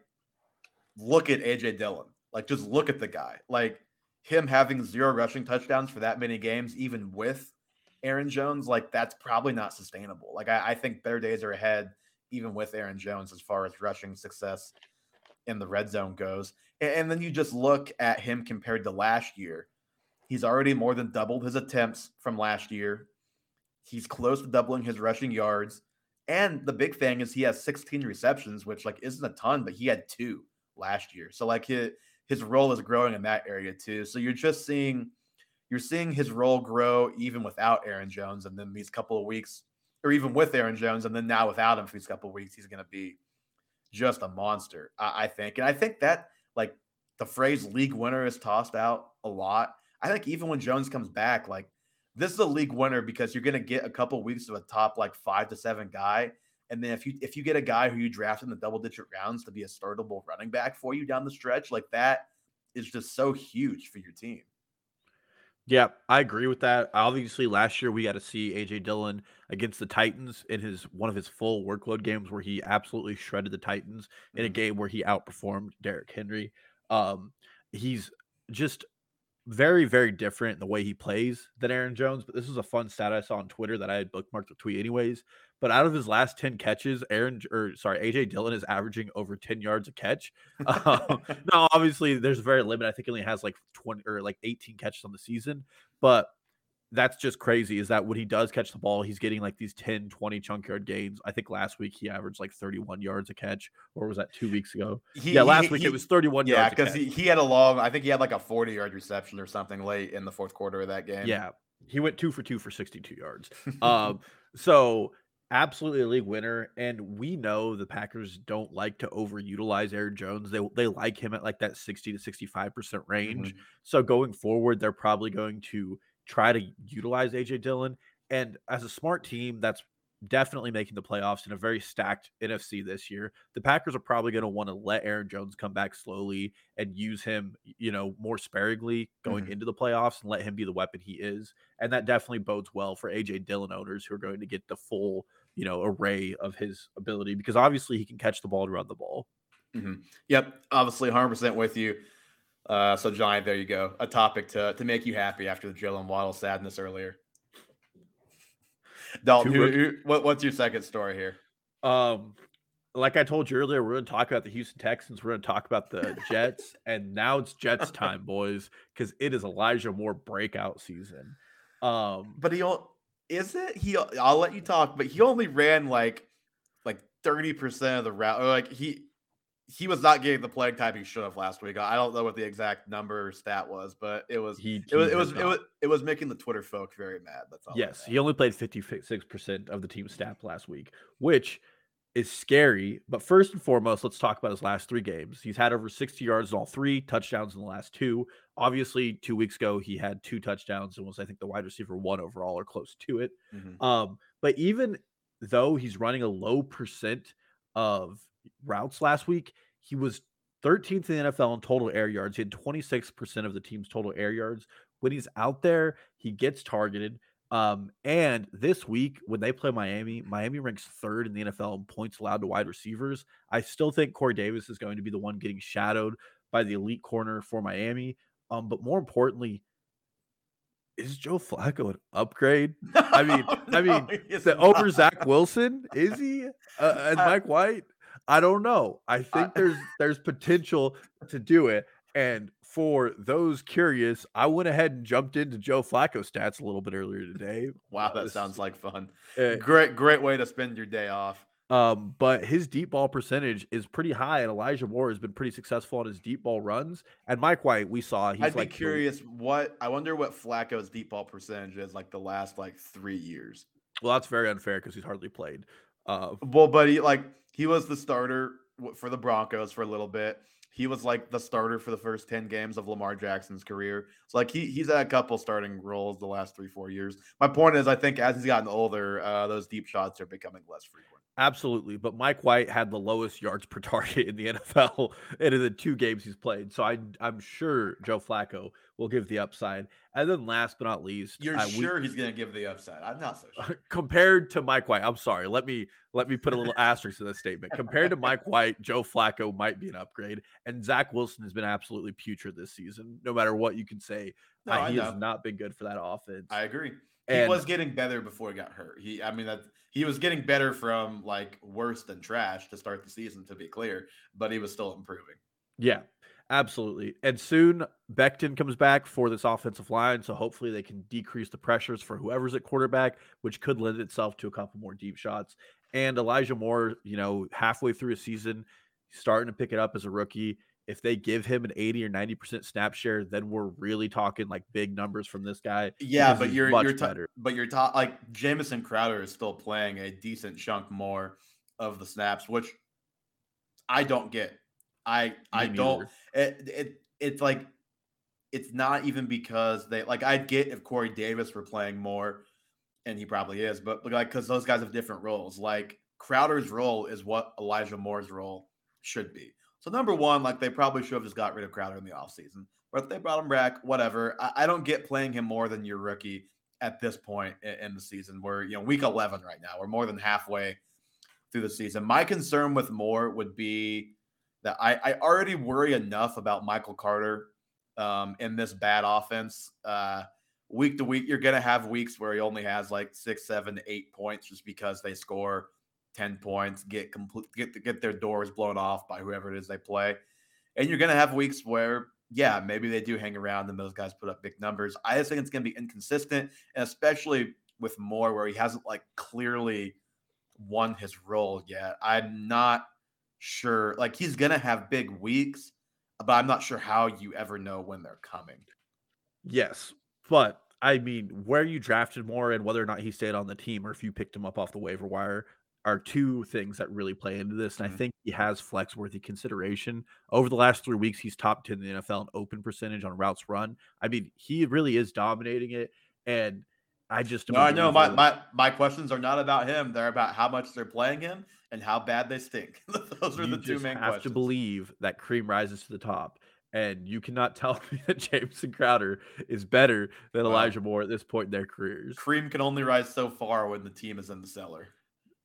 look at AJ Dillon. Like, just look at the guy. Like him having zero rushing touchdowns for that many games, even with Aaron Jones, like that's probably not sustainable. Like I, I think better days are ahead, even with Aaron Jones, as far as rushing success in the red zone goes. And, and then you just look at him compared to last year. He's already more than doubled his attempts from last year. He's close to doubling his rushing yards. And the big thing is he has 16 receptions, which like isn't a ton, but he had two last year. So like his his role is growing in that area too. So you're just seeing you're seeing his role grow even without Aaron Jones, and then these couple of weeks, or even with Aaron Jones, and then now without him for these couple of weeks, he's going to be just a monster. I, I think, and I think that like the phrase "league winner" is tossed out a lot. I think even when Jones comes back, like this is a league winner because you're going to get a couple weeks of a top like five to seven guy, and then if you if you get a guy who you draft in the double digit rounds to be a startable running back for you down the stretch, like that is just so huge for your team. Yeah, I agree with that. Obviously, last year we got to see AJ Dillon against the Titans in his one of his full workload games where he absolutely shredded the Titans in a mm-hmm. game where he outperformed Derrick Henry. Um, he's just very, very different in the way he plays than Aaron Jones. But this is a fun stat I saw on Twitter that I had bookmarked the tweet anyways. But out of his last 10 catches, Aaron or sorry, AJ Dillon is averaging over 10 yards a catch. <laughs> Um, <laughs> now, obviously, there's a very limit. I think he only has like 20 or like 18 catches on the season, but that's just crazy is that when he does catch the ball, he's getting like these 10, 20 chunk yard gains. I think last week he averaged like 31 yards a catch, or was that two weeks ago? He, yeah, last he, week he, it was 31 yeah, because he, he had a long, I think he had like a 40 yard reception or something late in the fourth quarter of that game. Yeah. He went two for two for 62 yards. <laughs> um, so absolutely a league winner. And we know the Packers don't like to overutilize Aaron Jones. They they like him at like that 60 to 65% range. Mm-hmm. So going forward, they're probably going to try to utilize AJ Dillon. And as a smart team that's definitely making the playoffs in a very stacked NFC this year, the Packers are probably going to want to let Aaron Jones come back slowly and use him, you know, more sparingly going mm-hmm. into the playoffs and let him be the weapon he is. And that definitely bodes well for AJ Dillon owners who are going to get the full, you know, array of his ability because obviously he can catch the ball and run the ball. Mm-hmm. Yep, obviously 100% with you. Uh, so, Johnny, there you go. A topic to, to make you happy after the Jaylen Waddle sadness earlier. Dalton, who, who, what, what's your second story here? Um, like I told you earlier, we're going to talk about the Houston Texans. We're going to talk about the <laughs> Jets, and now it's Jets time, boys, because it is Elijah Moore breakout season. Um, but he is it? He I'll let you talk, but he only ran like like thirty percent of the route. Or like he he was not getting the playing time he should have last week. I don't know what the exact number or stat was, but it was he, it was it was, it was it was making the Twitter folk very mad. That's all. Yes, he only played fifty six percent of the team snap last week, which is scary. But first and foremost, let's talk about his last three games. He's had over sixty yards in all three, touchdowns in the last two. Obviously, two weeks ago he had two touchdowns and was I think the wide receiver one overall or close to it. Mm-hmm. Um, but even though he's running a low percent of routes last week, he was 13th in the NFL in total air yards. He had 26% of the team's total air yards. When he's out there, he gets targeted. Um, and this week, when they play Miami, Miami ranks third in the NFL in points allowed to wide receivers. I still think Corey Davis is going to be the one getting shadowed by the elite corner for Miami. Um, but more importantly, is Joe Flacco an upgrade? I mean, <laughs> I mean, the, over Zach Wilson is he? Uh, and Mike White? I don't know. I think there's there's potential to do it. And for those curious, I went ahead and jumped into Joe Flacco stats a little bit earlier today. Wow, that sounds like fun. Uh, great, great way to spend your day off. Um, but his deep ball percentage is pretty high, and Elijah Moore has been pretty successful on his deep ball runs. And Mike White, we saw he's I'd like be curious what I wonder what Flacco's deep ball percentage is like the last like three years. Well, that's very unfair because he's hardly played. Uh, well, but he like he was the starter for the Broncos for a little bit. He was like the starter for the first 10 games of Lamar Jackson's career. So like he he's had a couple starting roles the last three, four years. My point is I think as he's gotten older, uh, those deep shots are becoming less frequent. Absolutely. But Mike White had the lowest yards per <laughs> target in the NFL in the two games he's played. So I, I'm sure Joe Flacco will give the upside. And then last but not least, you're sure we, he's going to give the upside. I'm not so sure. <laughs> Compared to Mike White, I'm sorry. Let me let me put a little asterisk to that statement. Compared to Mike White, Joe Flacco might be an upgrade, and Zach Wilson has been absolutely putrid this season. No matter what you can say, no, uh, he has not been good for that offense. I agree. He was getting better before he got hurt. He, I mean, that he was getting better from like worse than trash to start the season, to be clear, but he was still improving. Yeah, absolutely. And soon Becton comes back for this offensive line, so hopefully they can decrease the pressures for whoever's at quarterback, which could lend itself to a couple more deep shots. And Elijah Moore, you know, halfway through a season, starting to pick it up as a rookie if they give him an 80 or 90% snap share, then we're really talking like big numbers from this guy. Yeah, but you're you're ta- but you're ta- like Jamison Crowder is still playing a decent chunk more of the snaps, which I don't get. I Me I don't it, it it's like it's not even because they like I'd get if Corey Davis were playing more, and he probably is, but, but like because those guys have different roles. Like Crowder's role is what Elijah Moore's role should be. So number one, like they probably should have just got rid of Crowder in the offseason. But if they brought him back, whatever. I, I, don't get playing him more than your rookie at this point in, in the season. We're you know week 11 right now. We're more than halfway through the season. My concern with Moore would be that I, I already worry enough about Michael Carter um, in this bad offense. Uh, week to week, you're going to have weeks where he only has like six, seven, eight points just because they score 10 points, get complete, get, get their doors blown off by whoever it is they play. And you're going to have weeks where, yeah, maybe they do hang around and those guys put up big numbers. I just think it's going to be inconsistent, and especially with Moore, where he hasn't like clearly won his role yet. I'm not sure. Like he's going to have big weeks, but I'm not sure how you ever know when they're coming. Yes, but I mean, where you drafted Moore and whether or not he stayed on the team or if you picked him up off the waiver wire are two things that really play into this. And mm-hmm. I think he has flex worthy consideration. Over the last three weeks, he's top 10 in the NFL in open percentage on routes run. I mean, he really is dominating it. And I just no, I know my, my my questions are not about him. They're about how much they're playing him and how bad they stink. <laughs> Those are you the two main have questions. to believe that cream rises to the top. And you cannot <laughs> tell me that Jamison Crowder is better than Elijah Moore at this point in their careers. Cream can only rise so far when the team is in the cellar.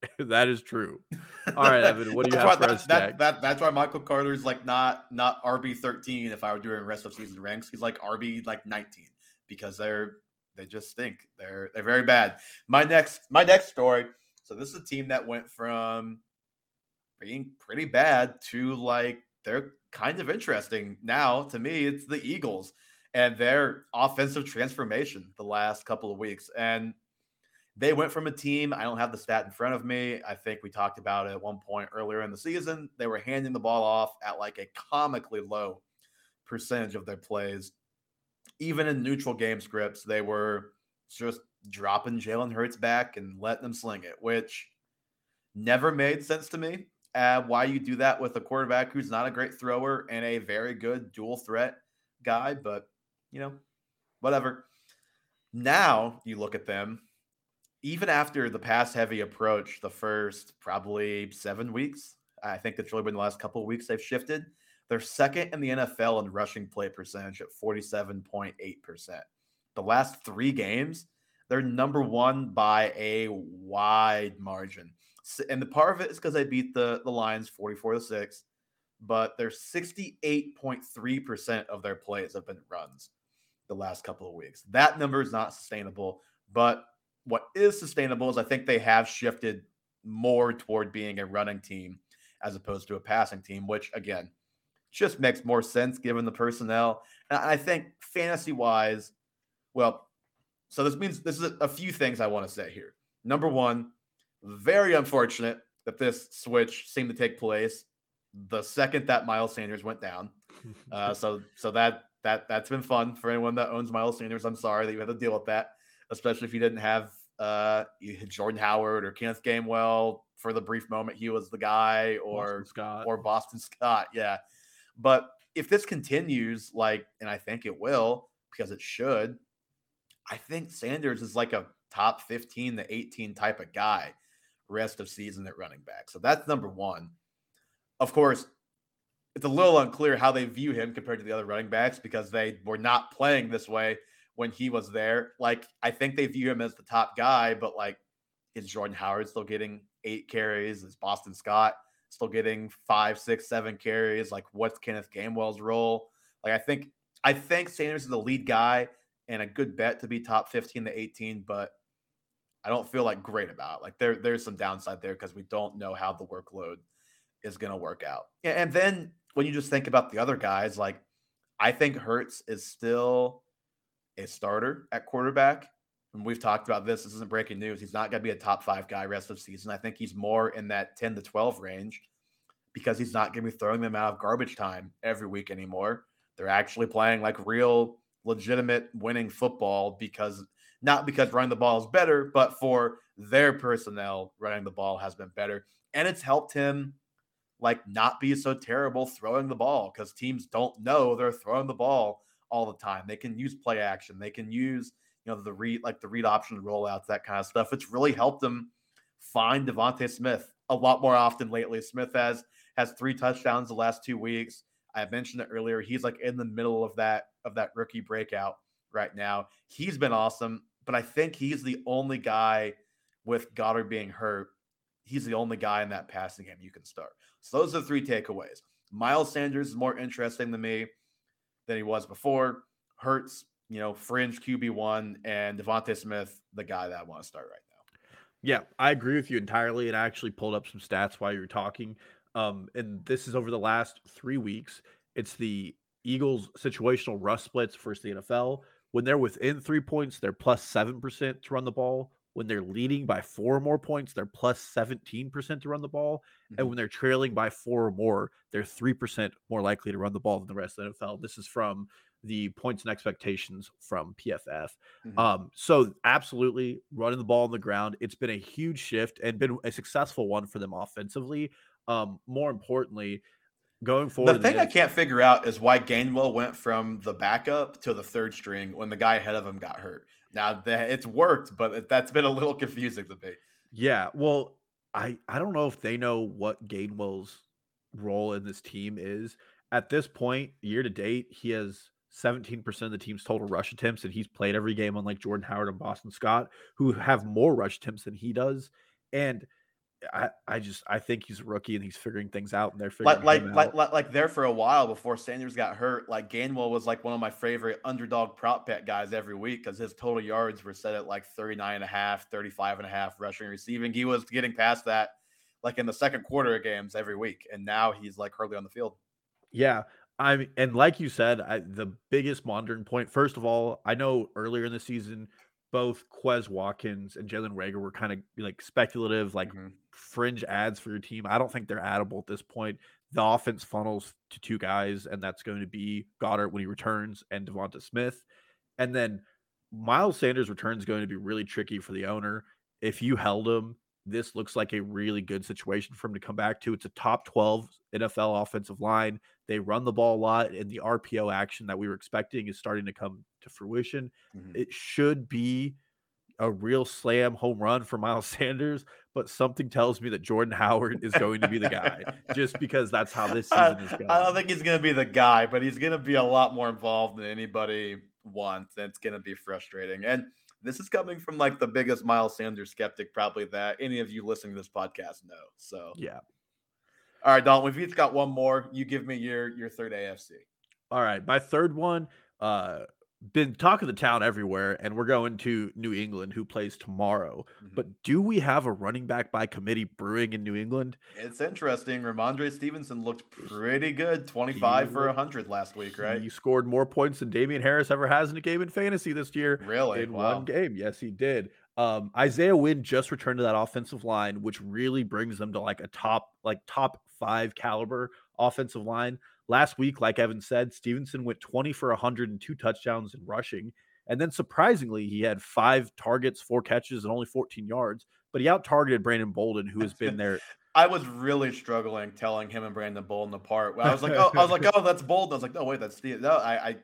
<laughs> that is true. <laughs> All right, Evan, what do you have for that, us that, that, That's why Michael Carter's like not not RB thirteen. If I were doing rest of season ranks, he's like RB like nineteen because they're they just stink. They're they're very bad. My next my next story. So this is a team that went from being pretty bad to like they're kind of interesting now. To me, it's the Eagles and their offensive transformation the last couple of weeks and they went from a team, I don't have the stat in front of me. I think we talked about it at one point earlier in the season. They were handing the ball off at like a comically low percentage of their plays. Even in neutral game scripts, they were just dropping Jalen Hurts back and letting them sling it, which never made sense to me. Uh, why you do that with a quarterback who's not a great thrower and a very good dual threat guy, but you know, whatever. Now you look at them even after the pass heavy approach, the first probably seven weeks, I think it's really been the last couple of weeks they've shifted. They're second in the NFL in rushing play percentage at 47.8%. The last three games, they're number one by a wide margin. And the part of it is because they beat the, the Lions 44 to 6, but they're 68.3% of their plays have been runs the last couple of weeks. That number is not sustainable, but what is sustainable is I think they have shifted more toward being a running team as opposed to a passing team, which again just makes more sense given the personnel. And I think fantasy wise, well, so this means this is a few things I want to say here. Number one, very unfortunate that this switch seemed to take place the second that Miles Sanders went down. <laughs> Uh, so so that that that's been fun for anyone that owns Miles Sanders. I'm sorry that you had to deal with that especially if you didn't have uh, Jordan Howard or Kenneth Gainwell for the brief moment he was the guy, or Boston Scott. or Boston Scott. Yeah, but if this continues, like, and I think it will because it should, I think Sanders is like a top 15 to 18 type of guy rest of season at running back. So that's number one. Of course, it's a little unclear how they view him compared to the other running backs because they were not playing this way when he was there. Like, I think they view him as the top guy, but like, is Jordan Howard still getting eight carries? Is Boston Scott still getting five, six, seven carries? Like, what's Kenneth Gainwell's role? Like, I think I think Sanders is the lead guy and a good bet to be top 15 to 18, but I don't feel like great about it. Like there, there's some downside there because we don't know how the workload is going to work out. And then when you just think about the other guys, like I think Hurts is still a starter at quarterback. And we've talked about this. This isn't breaking news. He's not going to be a top five guy rest of season. I think he's more in that 10 to 12 range because he's not going to be throwing them out of garbage time every week anymore. They're actually playing like real, legitimate winning football because not because running the ball is better, but for their personnel, running the ball has been better. And it's helped him like not be so terrible throwing the ball because teams don't know they're throwing the ball all the time. They can use play action. They can use, you know, the read like the read option rollouts, that kind of stuff. It's really helped them find DeVonta Smith a lot more often lately. Smith has has three touchdowns the last two weeks. I mentioned it earlier. He's like in the middle of that of that rookie breakout right now. He's been awesome, but I think he's the only guy with Goedert being hurt. He's the only guy in that passing game you can start. So those are the three takeaways. Miles Sanders is more interesting to me than he was before. Hurts, you know, fringe QB1, and DeVonta Smith, the guy that I want to start right now. Yeah, I agree with you entirely. And I actually pulled up some stats while you were talking. Um, and this is over the last three weeks. It's the Eagles situational rush splits versus the NFL. When they're within three points, they're plus 7% to run the ball. When they're leading by four or more points, they're plus 17% to run the ball. Mm-hmm. And when they're trailing by four or more, they're 3% more likely to run the ball than the rest of the NFL. This is from the points and expectations from PFF. Mm-hmm. Um, so absolutely running the ball on the ground. It's been a huge shift and been a successful one for them offensively. Um, more importantly, going forward. The thing I can't figure out is why Gainwell went from the backup to the third string when the guy ahead of him got hurt. Now that it's worked, but that's been a little confusing to me. Yeah, well, I I don't know if they know what Gainwell's role in this team is. At this point, year to date, he has 17% of the team's total rush attempts, and he's played every game unlike Jordan Howard and Boston Scott, who have more rush attempts than he does. And I, I just I think he's a rookie and he's figuring things out and they're figuring like like, like like like there for a while before Sanders got hurt. Like Gainwell was like one of my favorite underdog prop bet guys every week because his total yards were set at like 39 and a half, 35 and a half rushing receiving. He was getting past that like in the second quarter of games every week, and now he's like hardly on the field. Yeah. I mean, and like you said, I, the biggest monitoring point. First of all, I know earlier in the season both Quez Watkins and Jalen Reagor were kind of like speculative, like mm-hmm. Fringe ads for your team. I don't think they're addable at this point. The offense funnels to two guys, and that's going to be Goedert when he returns and Devonta Smith. And then Miles Sanders' return is going to be really tricky for the owner. If you held him, this looks like a really good situation for him to come back to. It's a top 12 NFL offensive line. They run the ball a lot, and the RPO action that we were expecting is starting to come to fruition. Mm-hmm. It should be a real slam home run for Miles <laughs> Sanders, but something tells me that Jordan Howard is going to be the guy just because that's how this season is going. I don't think he's going to be the guy, but he's going to be a lot more involved than anybody wants. And it's going to be frustrating. And this is coming from like the biggest Miles Sanders skeptic, probably that any of you listening to this podcast know. So, yeah. All right, Don, we've each got one more. You give me your your third AFC. All right, my third one. Uh, been talk of the town everywhere, and we're going to New England, who plays tomorrow. Mm-hmm. But do we have a running back by committee brewing in New England? It's interesting. Rhamondre Stevenson looked pretty good, twenty five for hundred last week, right? He scored more points than Damien Harris ever has in a game in fantasy this year. Really, in wow. one game? Yes, he did. Um, Isaiah Wynn just returned to that offensive line, which really brings them to like a top, like top five caliber offensive line. Last week, like Evan said, Stevenson went 20 for 102 touchdowns in rushing. And then surprisingly, he had five targets, four catches, and only 14 yards. But he out targeted Brandon Bolden, who has been there. <laughs> I was really struggling telling him and Brandon Bolden apart. I was like, oh, I was like, <laughs> oh, that's Bolden. I was like, no, wait, that's Steve. No, I, I,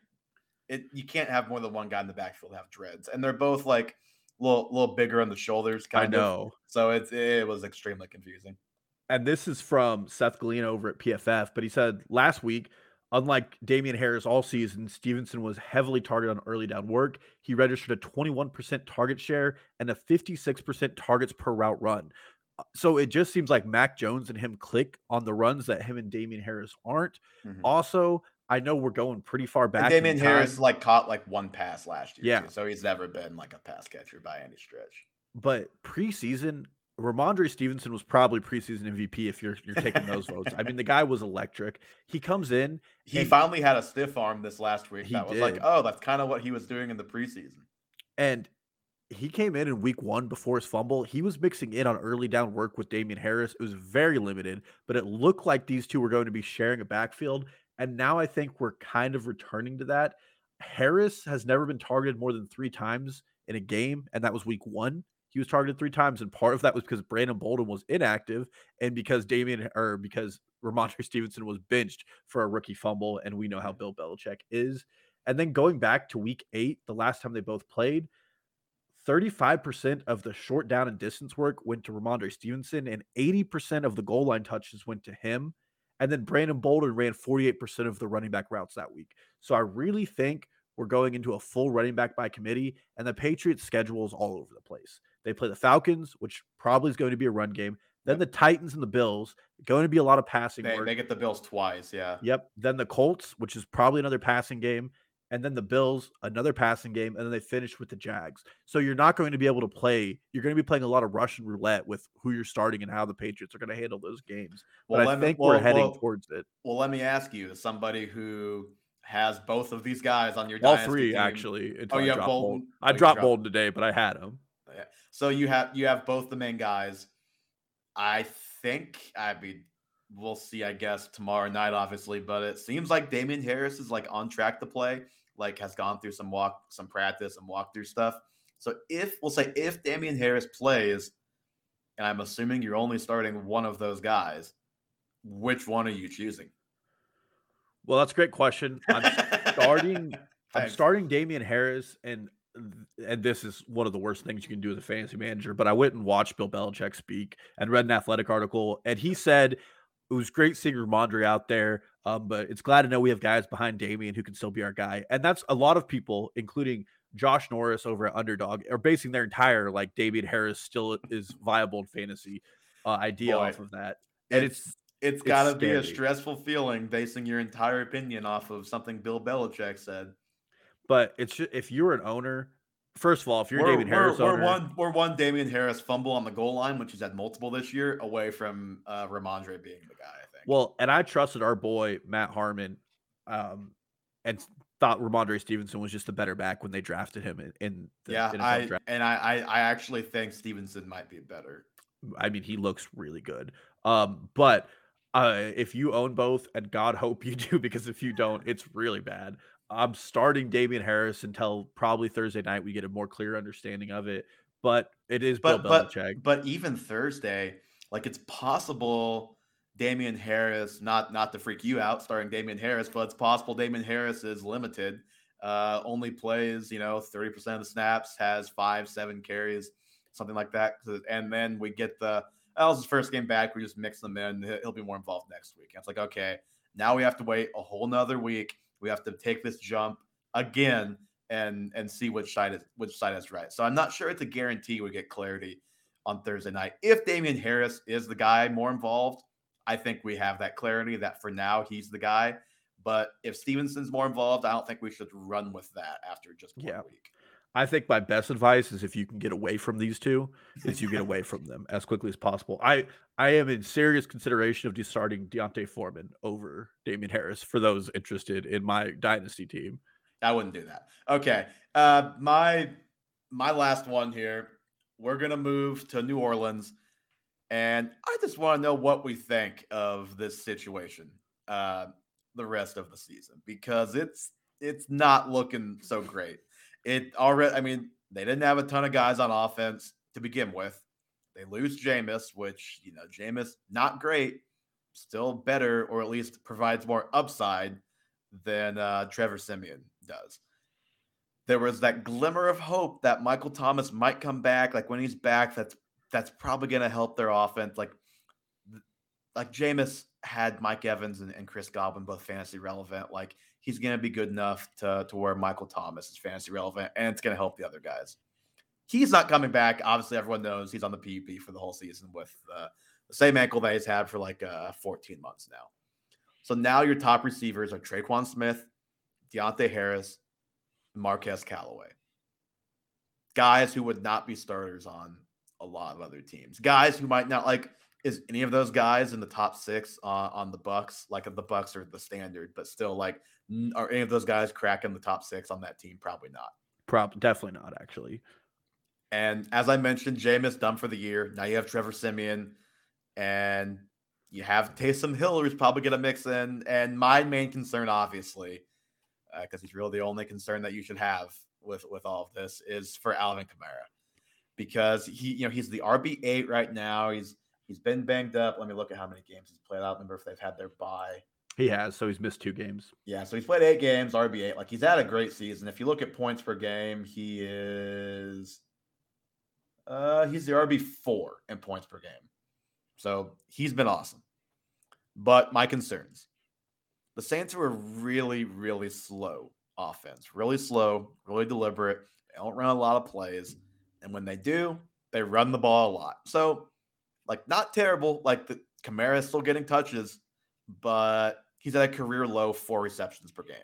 it, you can't have more than one guy in the backfield have dreads, and they're both like a little, little bigger on the shoulders. Kind I know. Of. So it's it was extremely confusing and this is from Seth Galina over at PFF, but he said last week, unlike Damien Harris all season, Stevenson was heavily targeted on early down work. He registered a 21% target share and a 56% targets per route run. Uh, so it just seems like Mac Jones and him click on the runs that him and Damien Harris aren't. Mm-hmm. Also, I know we're going pretty far back. And Damien Harris like caught like one pass last year. Yeah. Too, so he's never been like a pass catcher by any stretch. But preseason, Rhamondre Stevenson was probably preseason MVP if you're you're taking those <laughs> votes. I mean, the guy was electric. He comes in. He finally had a stiff arm this last week. That was did. like, oh, that's kind of what he was doing in the preseason. And he came in in week one before his fumble. He was mixing in on early down work with Damien Harris. It was very limited, but it looked like these two were going to be sharing a backfield. And now I think we're kind of returning to that. Harris has never been targeted more than three times in a game, and that was week one. He was targeted three times, and part of that was because Brandon Bolden was inactive, and because Damien or because Rhamondre <laughs> Stevenson was benched for a rookie fumble, and we know how mm-hmm. Bill Belichick is. And then going back to week eight, the last time they both played, 35% of the short down and distance work went to Rhamondre Stevenson, and 80% of the goal line touches went to him. And then Brandon Bolden ran 48% of the running back routes that week. So I really think we're going into a full running back by committee, and the Patriots' schedule is all over the place. They play the Falcons, which probably is going to be a run game. Then the Titans and the Bills. Going to be a lot of passing They, work. they get the Bills twice. Yeah. Yep. Then the Colts, which is probably another passing game, and then the Bills, another passing game, and then they finish with the Jags. So you're not going to be able to play. You're going to be playing a lot of Russian roulette with who you're starting and how the Patriots are going to handle those games. Well, but I me- think well, we're heading well, towards it. Well, let me ask you, as somebody who has both of these guys on your All dynasty three team- actually. Oh, I you have oh, dropped Bolden? Bolden. Oh, I dropped Bolden today, but I had him. Yeah. So you have you have both the main guys. I think I mean we'll see. I guess tomorrow night, obviously, but it seems like Damien Harris is like on track to play. Like has gone through some walk, some practice, and walkthrough stuff. So if we'll say if Damien Harris plays, and I'm assuming you're only starting one of those guys, which one are you choosing? Well, that's a great question. I'm starting. <laughs> I'm starting Damien Harris, and and this is one of the worst things you can do as a fantasy manager. But I went and watched Bill Belichick speak and read an athletic article, and he said it was great seeing Rhamondre out there. Um, but it's glad to know we have guys behind Damien who can still be our guy, and that's a lot of people, including Josh Norris over at Underdog, are basing their entire like Damien Harris still is viable in fantasy uh, idea Boy, off of that. And it's It's got to be a stressful feeling basing your entire opinion off of something Bill Belichick said. But it's if you're an owner, first of all, if you're we're, David Harris we're, owner, we're one we're one Damien Harris fumble on the goal line, which he's had multiple this year, away from uh, Rhamondre being the guy. I think. well, and I trusted our boy Matt Harmon, um, and thought Rhamondre Stevenson was just a better back when they drafted him in, in the yeah, NFL I draft. and I, I I actually think Stevenson might be better. I mean, he looks really good. Um, but uh, if you own both, and God hope you do, <laughs> because if you don't, it's really bad. I'm starting Damien Harris until probably Thursday night. We get a more clear understanding of it. But it is But Bill but Belichick. but even Thursday, like it's possible Damien Harris, not not to freak you out, starring Damien Harris, but it's possible Damien Harris is limited. Uh, only plays, you know, 30% of the snaps, has five, seven carries, something like that, And then we get the that was his first game back. We just mix them in. He'll he'll be more involved next week. And it's like, okay, now we have to wait a whole nother week. We have to take this jump again and and see which side is which side is right. So I'm not sure it's a guarantee we get clarity on Thursday night. If Damien Harris is the guy more involved, I think we have that clarity that for now he's the guy. But if Stevenson's more involved, I don't think we should run with that after just one Yeah. week. I think my best advice is if you can get away from these two, is you get <laughs> away from them as quickly as possible. I I am in serious consideration of starting D'Onta Foreman over Damien Harris for those interested in my dynasty team. I wouldn't do that. Okay. Uh my my last one here. We're gonna move to New Orleans. And I just want to know what we think of this situation uh the rest of the season because it's it's not looking so great. It already I mean, they didn't have a ton of guys on offense to begin with. They lose Jameis, which you know, Jameis not great, still better, or at least provides more upside than uh, Trevor Siemian does. There was that glimmer of hope that Michael Thomas might come back. Like when he's back, that's that's probably going to help their offense. Like like Jameis had Mike Evans and, and Chris Godwin both fantasy relevant. Like he's going to be good enough to to where Michael Thomas is fantasy relevant, and it's going to help the other guys. He's not coming back. Obviously, everyone knows he's on the PUP for the whole season with uh, the same ankle that he's had for like uh, 14 months now. So now your top receivers are Tre'Quan Smith, Deonte Harris, Marquez Callaway. Guys who would not be starters on a lot of other teams. Guys who might not like is any of those guys in the top six uh, on the Bucs? Like the Bucs are the standard, but still, like, are any of those guys cracking the top six on that team? Probably not. Prob definitely not actually. And as I mentioned, Jameis done for the year. Now you have Trevor Siemian, and you have Taysom Hill, who's probably going to mix in. And my main concern, obviously, uh, because he's really the only concern that you should have with with all of this, is for Alvin Kamara, because he, you know, he's the RB eight right now. He's he's been banged up. Let me look at how many games he's played. I don't remember if they've had their bye. He has, so he's missed two games. Yeah, so he's played eight games, RB eight. Like he's had a great season. If you look at points per game, he is uh he's the RB four in points per game. So he's been awesome. But my concerns. The Saints are a really, really slow offense. Really slow, really deliberate. They don't run a lot of plays. And when they do, they run the ball a lot. So like not terrible. Like the Kamara is still getting touches, but he's at a career low four receptions per game.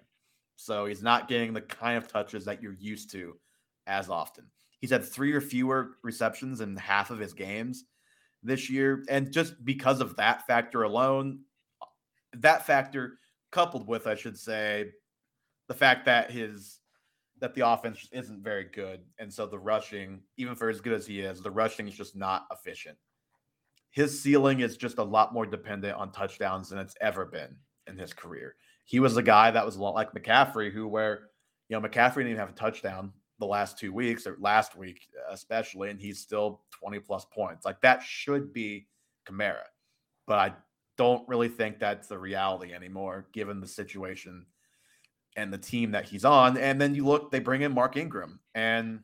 So he's not getting the kind of touches that you're used to as often. He's had three or fewer receptions in half of his games this year. And just because of that factor alone, that factor coupled with, I should say, the fact that his that the offense isn't very good. And so the rushing, even for as good as he is, the rushing is just not efficient. His ceiling is just a lot more dependent on touchdowns than it's ever been in his career. He was a guy that was a lot like McCaffrey, who where you know McCaffrey didn't even have a touchdown the last two weeks or last week especially, and he's still 20 plus points. Like that should be Kamara, but I don't really think that's the reality anymore, given the situation and the team that he's on. And then you look, they bring in Mark Ingram, and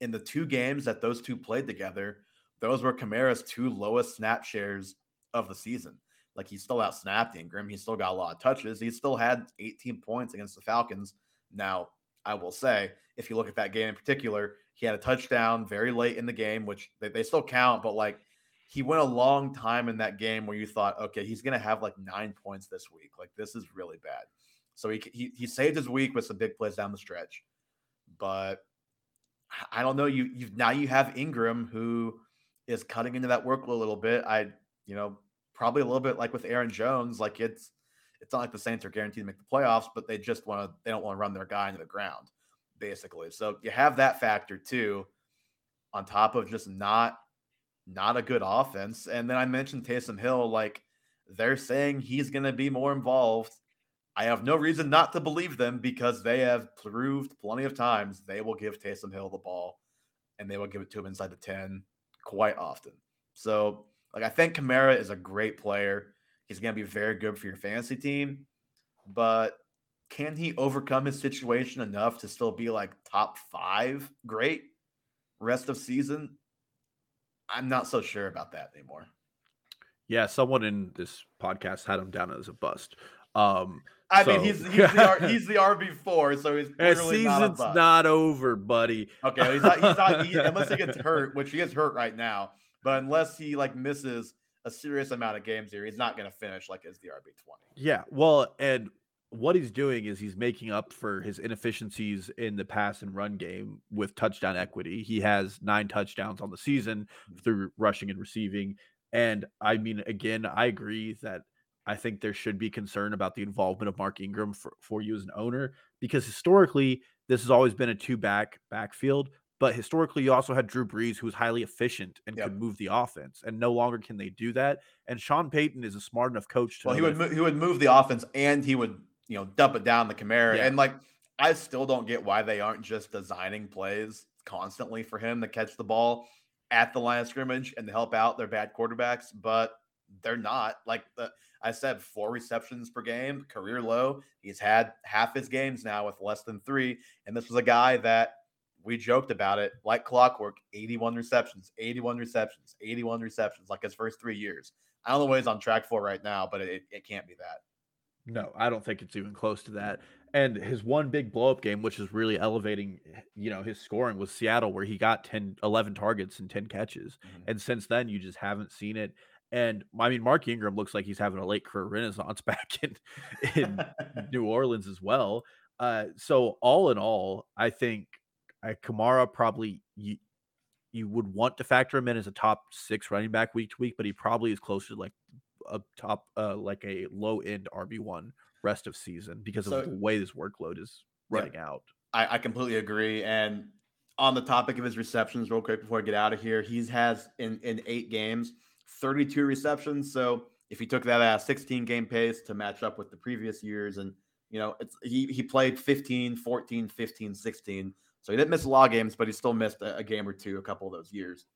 in the two games that those two played together, those were Kamara's two lowest snap shares of the season. Like he still out snapped Ingram. He still got a lot of touches. He still had 18 points against the Falcons. Now, I will say, if you look at that game in particular, he had a touchdown very late in the game, which they, they still count, but like he went a long time in that game where you thought, okay, he's going to have like nine points this week. Like this is really bad. So he, he, he saved his week with some big plays down the stretch. But I don't know. You you now you have Ingram who is cutting into that workload a little bit. I you know probably a little bit like with Aaron Jones. Like it's it's not like the Saints are guaranteed to make the playoffs, but they just want to they don't want to run their guy into the ground, basically. So you have that factor too, on top of just not not a good offense. And then I mentioned Taysom Hill, like they're saying he's going to be more involved. I have no reason not to believe them because they have proved plenty of times they will give Taysom Hill the ball and they will give it to him inside the 10 quite often. So, like, I think Kamara is a great player. He's going to be very good for your fantasy team, but can he overcome his situation enough to still be like top five great rest of season? I'm not so sure about that anymore. Yeah, someone in this podcast had him down as a bust. Um, I so, mean, he's <laughs> he's the, he's the RB four, so he's clearly season's not, not, over, buddy. Okay, he's not. He's not he, unless he gets hurt, which he gets hurt right now. But unless he like misses a serious amount of games here, he's not going to finish like as the RB twenty. Yeah, well, and what he's doing is he's making up for his inefficiencies in the pass and run game with touchdown equity. He has nine touchdowns on the season mm-hmm. through rushing and receiving. And I mean, again, I agree that I think there should be concern about the involvement of Mark Ingram for, for you as an owner because historically, this has always been a two back backfield. But historically, you also had Drew Brees, who was highly efficient and yep. could move the offense, and no longer can they do that. And Sean Payton is a smart enough coach to. Well, he would mo- he would move the offense, and he would you know, dump it down the Kamara. Yeah. And like, I still don't get why they aren't just designing plays constantly for him to catch the ball at the line of scrimmage and to help out their bad quarterbacks, but they're not. Like the, I said, four receptions per game, career low. He's had half his games now with less than three. And this was a guy that we joked about it like clockwork 81 receptions, 81 receptions, 81 receptions, like his first three years. I don't know what he's on track for right now, but it, it can't be that. No, I don't think it's even close to that. And his one big blow up game, which is really elevating, you know, his scoring was Seattle, where he got 10, 11 targets and 10 catches. Mm-hmm. And since then, you just haven't seen it. And I mean, Mark Ingram looks like he's having a late career renaissance <laughs> back in, in <laughs> New Orleans as well. Uh, so all in all, I think uh, Kamara probably you, you would want to factor him in as a top six running back week to week, but he probably is closer to like a top uh like a low end RB one rest of season because so, of the way this workload is running yeah, out. I, I completely agree. And on the topic of his receptions, real quick before I get out of here, he has in in eight games 32 receptions. So if he took that at a 16 game pace to match up with the previous years, and you know, it's he he played 15, 14, 15, 16. So he didn't miss a lot of games, but he still missed a, a game or two a couple of those years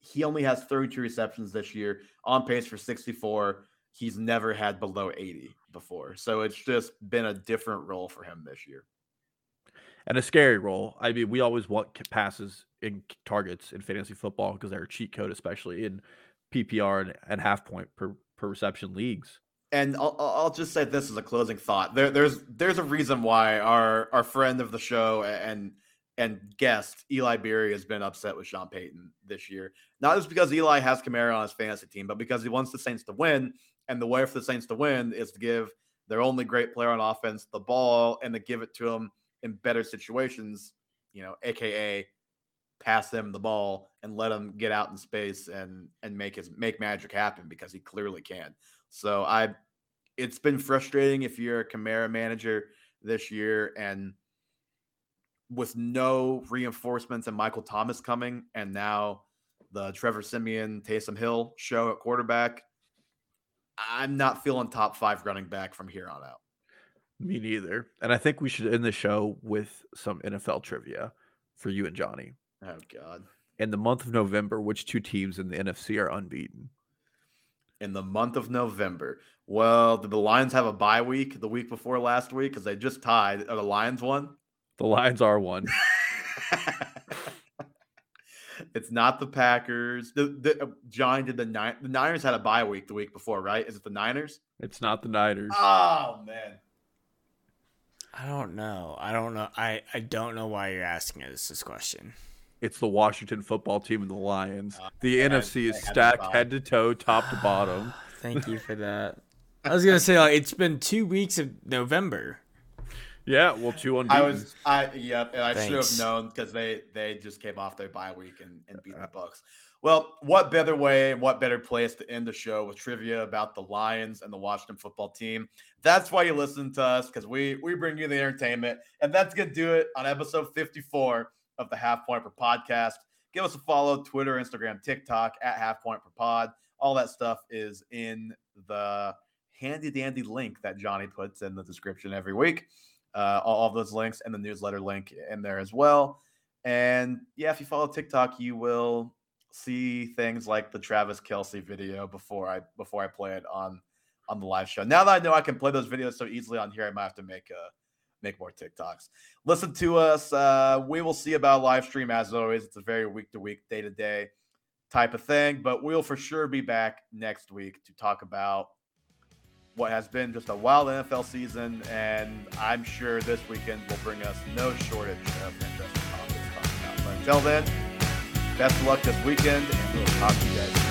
he only has 32 receptions this year, on pace for 64. He's never had below 80 before. So it's just been a different role for him this year. And a scary role. I mean, we always want passes in targets in fantasy football because they're a cheat code, especially in PPR and, and half point per, per reception leagues. And I'll, I'll just say this as a closing thought. There, there's there's a reason why our our friend of the show and and guessed Eli Berry has been upset with Sean Payton this year. Not just because Eli has Kamara on his fantasy team, but because he wants the Saints to win. And the way for the Saints to win is to give their only great player on offense the ball and to give it to him in better situations, you know, aka pass them the ball and let him get out in space and and make his make magic happen because he clearly can. So I it's been frustrating if you're a Kamara manager this year and with no reinforcements and Michael Thomas coming and now the Trevor Siemian, Taysom Hill show at quarterback. I'm not feeling top five running back from here on out. Me neither. And I think we should end the show with some NFL trivia for you and Johnny. Oh God. In the month of November, which two teams in the NFC are unbeaten? In the month of November. Well, did the Lions have a bye week the week before last week? Because they just tied. Are the Lions one? The Lions are one. <laughs> it's not the Packers. The, the uh, John did the nine. The Niners had a bye week the week before, right? Is it the Niners? It's not the Niners. Oh man. I don't know. I don't know. I, I don't know why you're asking us this question. It's the Washington football team and the Lions. Uh, the NFC is stacked head to toe, top to bottom. <sighs> Thank you for that. <laughs> I was gonna say like it's been two weeks of November. Yeah, well, two unbeaten. I was, I yep, and I Thanks. should have known because they they just came off their bye week and, and beat the Bucs. Well, what better way and what better place to end the show with trivia about the Lions and the Washington football team? That's why you listen to us because we we bring you the entertainment, and that's gonna do it on episode fifty four of the Half Point per podcast. Give us a follow, Twitter, Instagram, TikTok at Half Point per Pod. All that stuff is in the handy dandy link that Johnny puts in the description every week. Uh, all of those links and the newsletter link in there as well. And yeah, if you follow TikTok, you will see things like the Travis Kelce video before I before I play it on on the live show. Now that I know I can play those videos so easily on here, I might have to make a make more TikToks. Listen to us. Uh, we will see about live stream as always. It's a very week to week, day to day type of thing, but we'll for sure be back next week to talk about what has been just a wild NFL season. And I'm sure this weekend will bring us no shortage of interesting topics. But until then, best of luck this weekend, and we'll talk to you guys.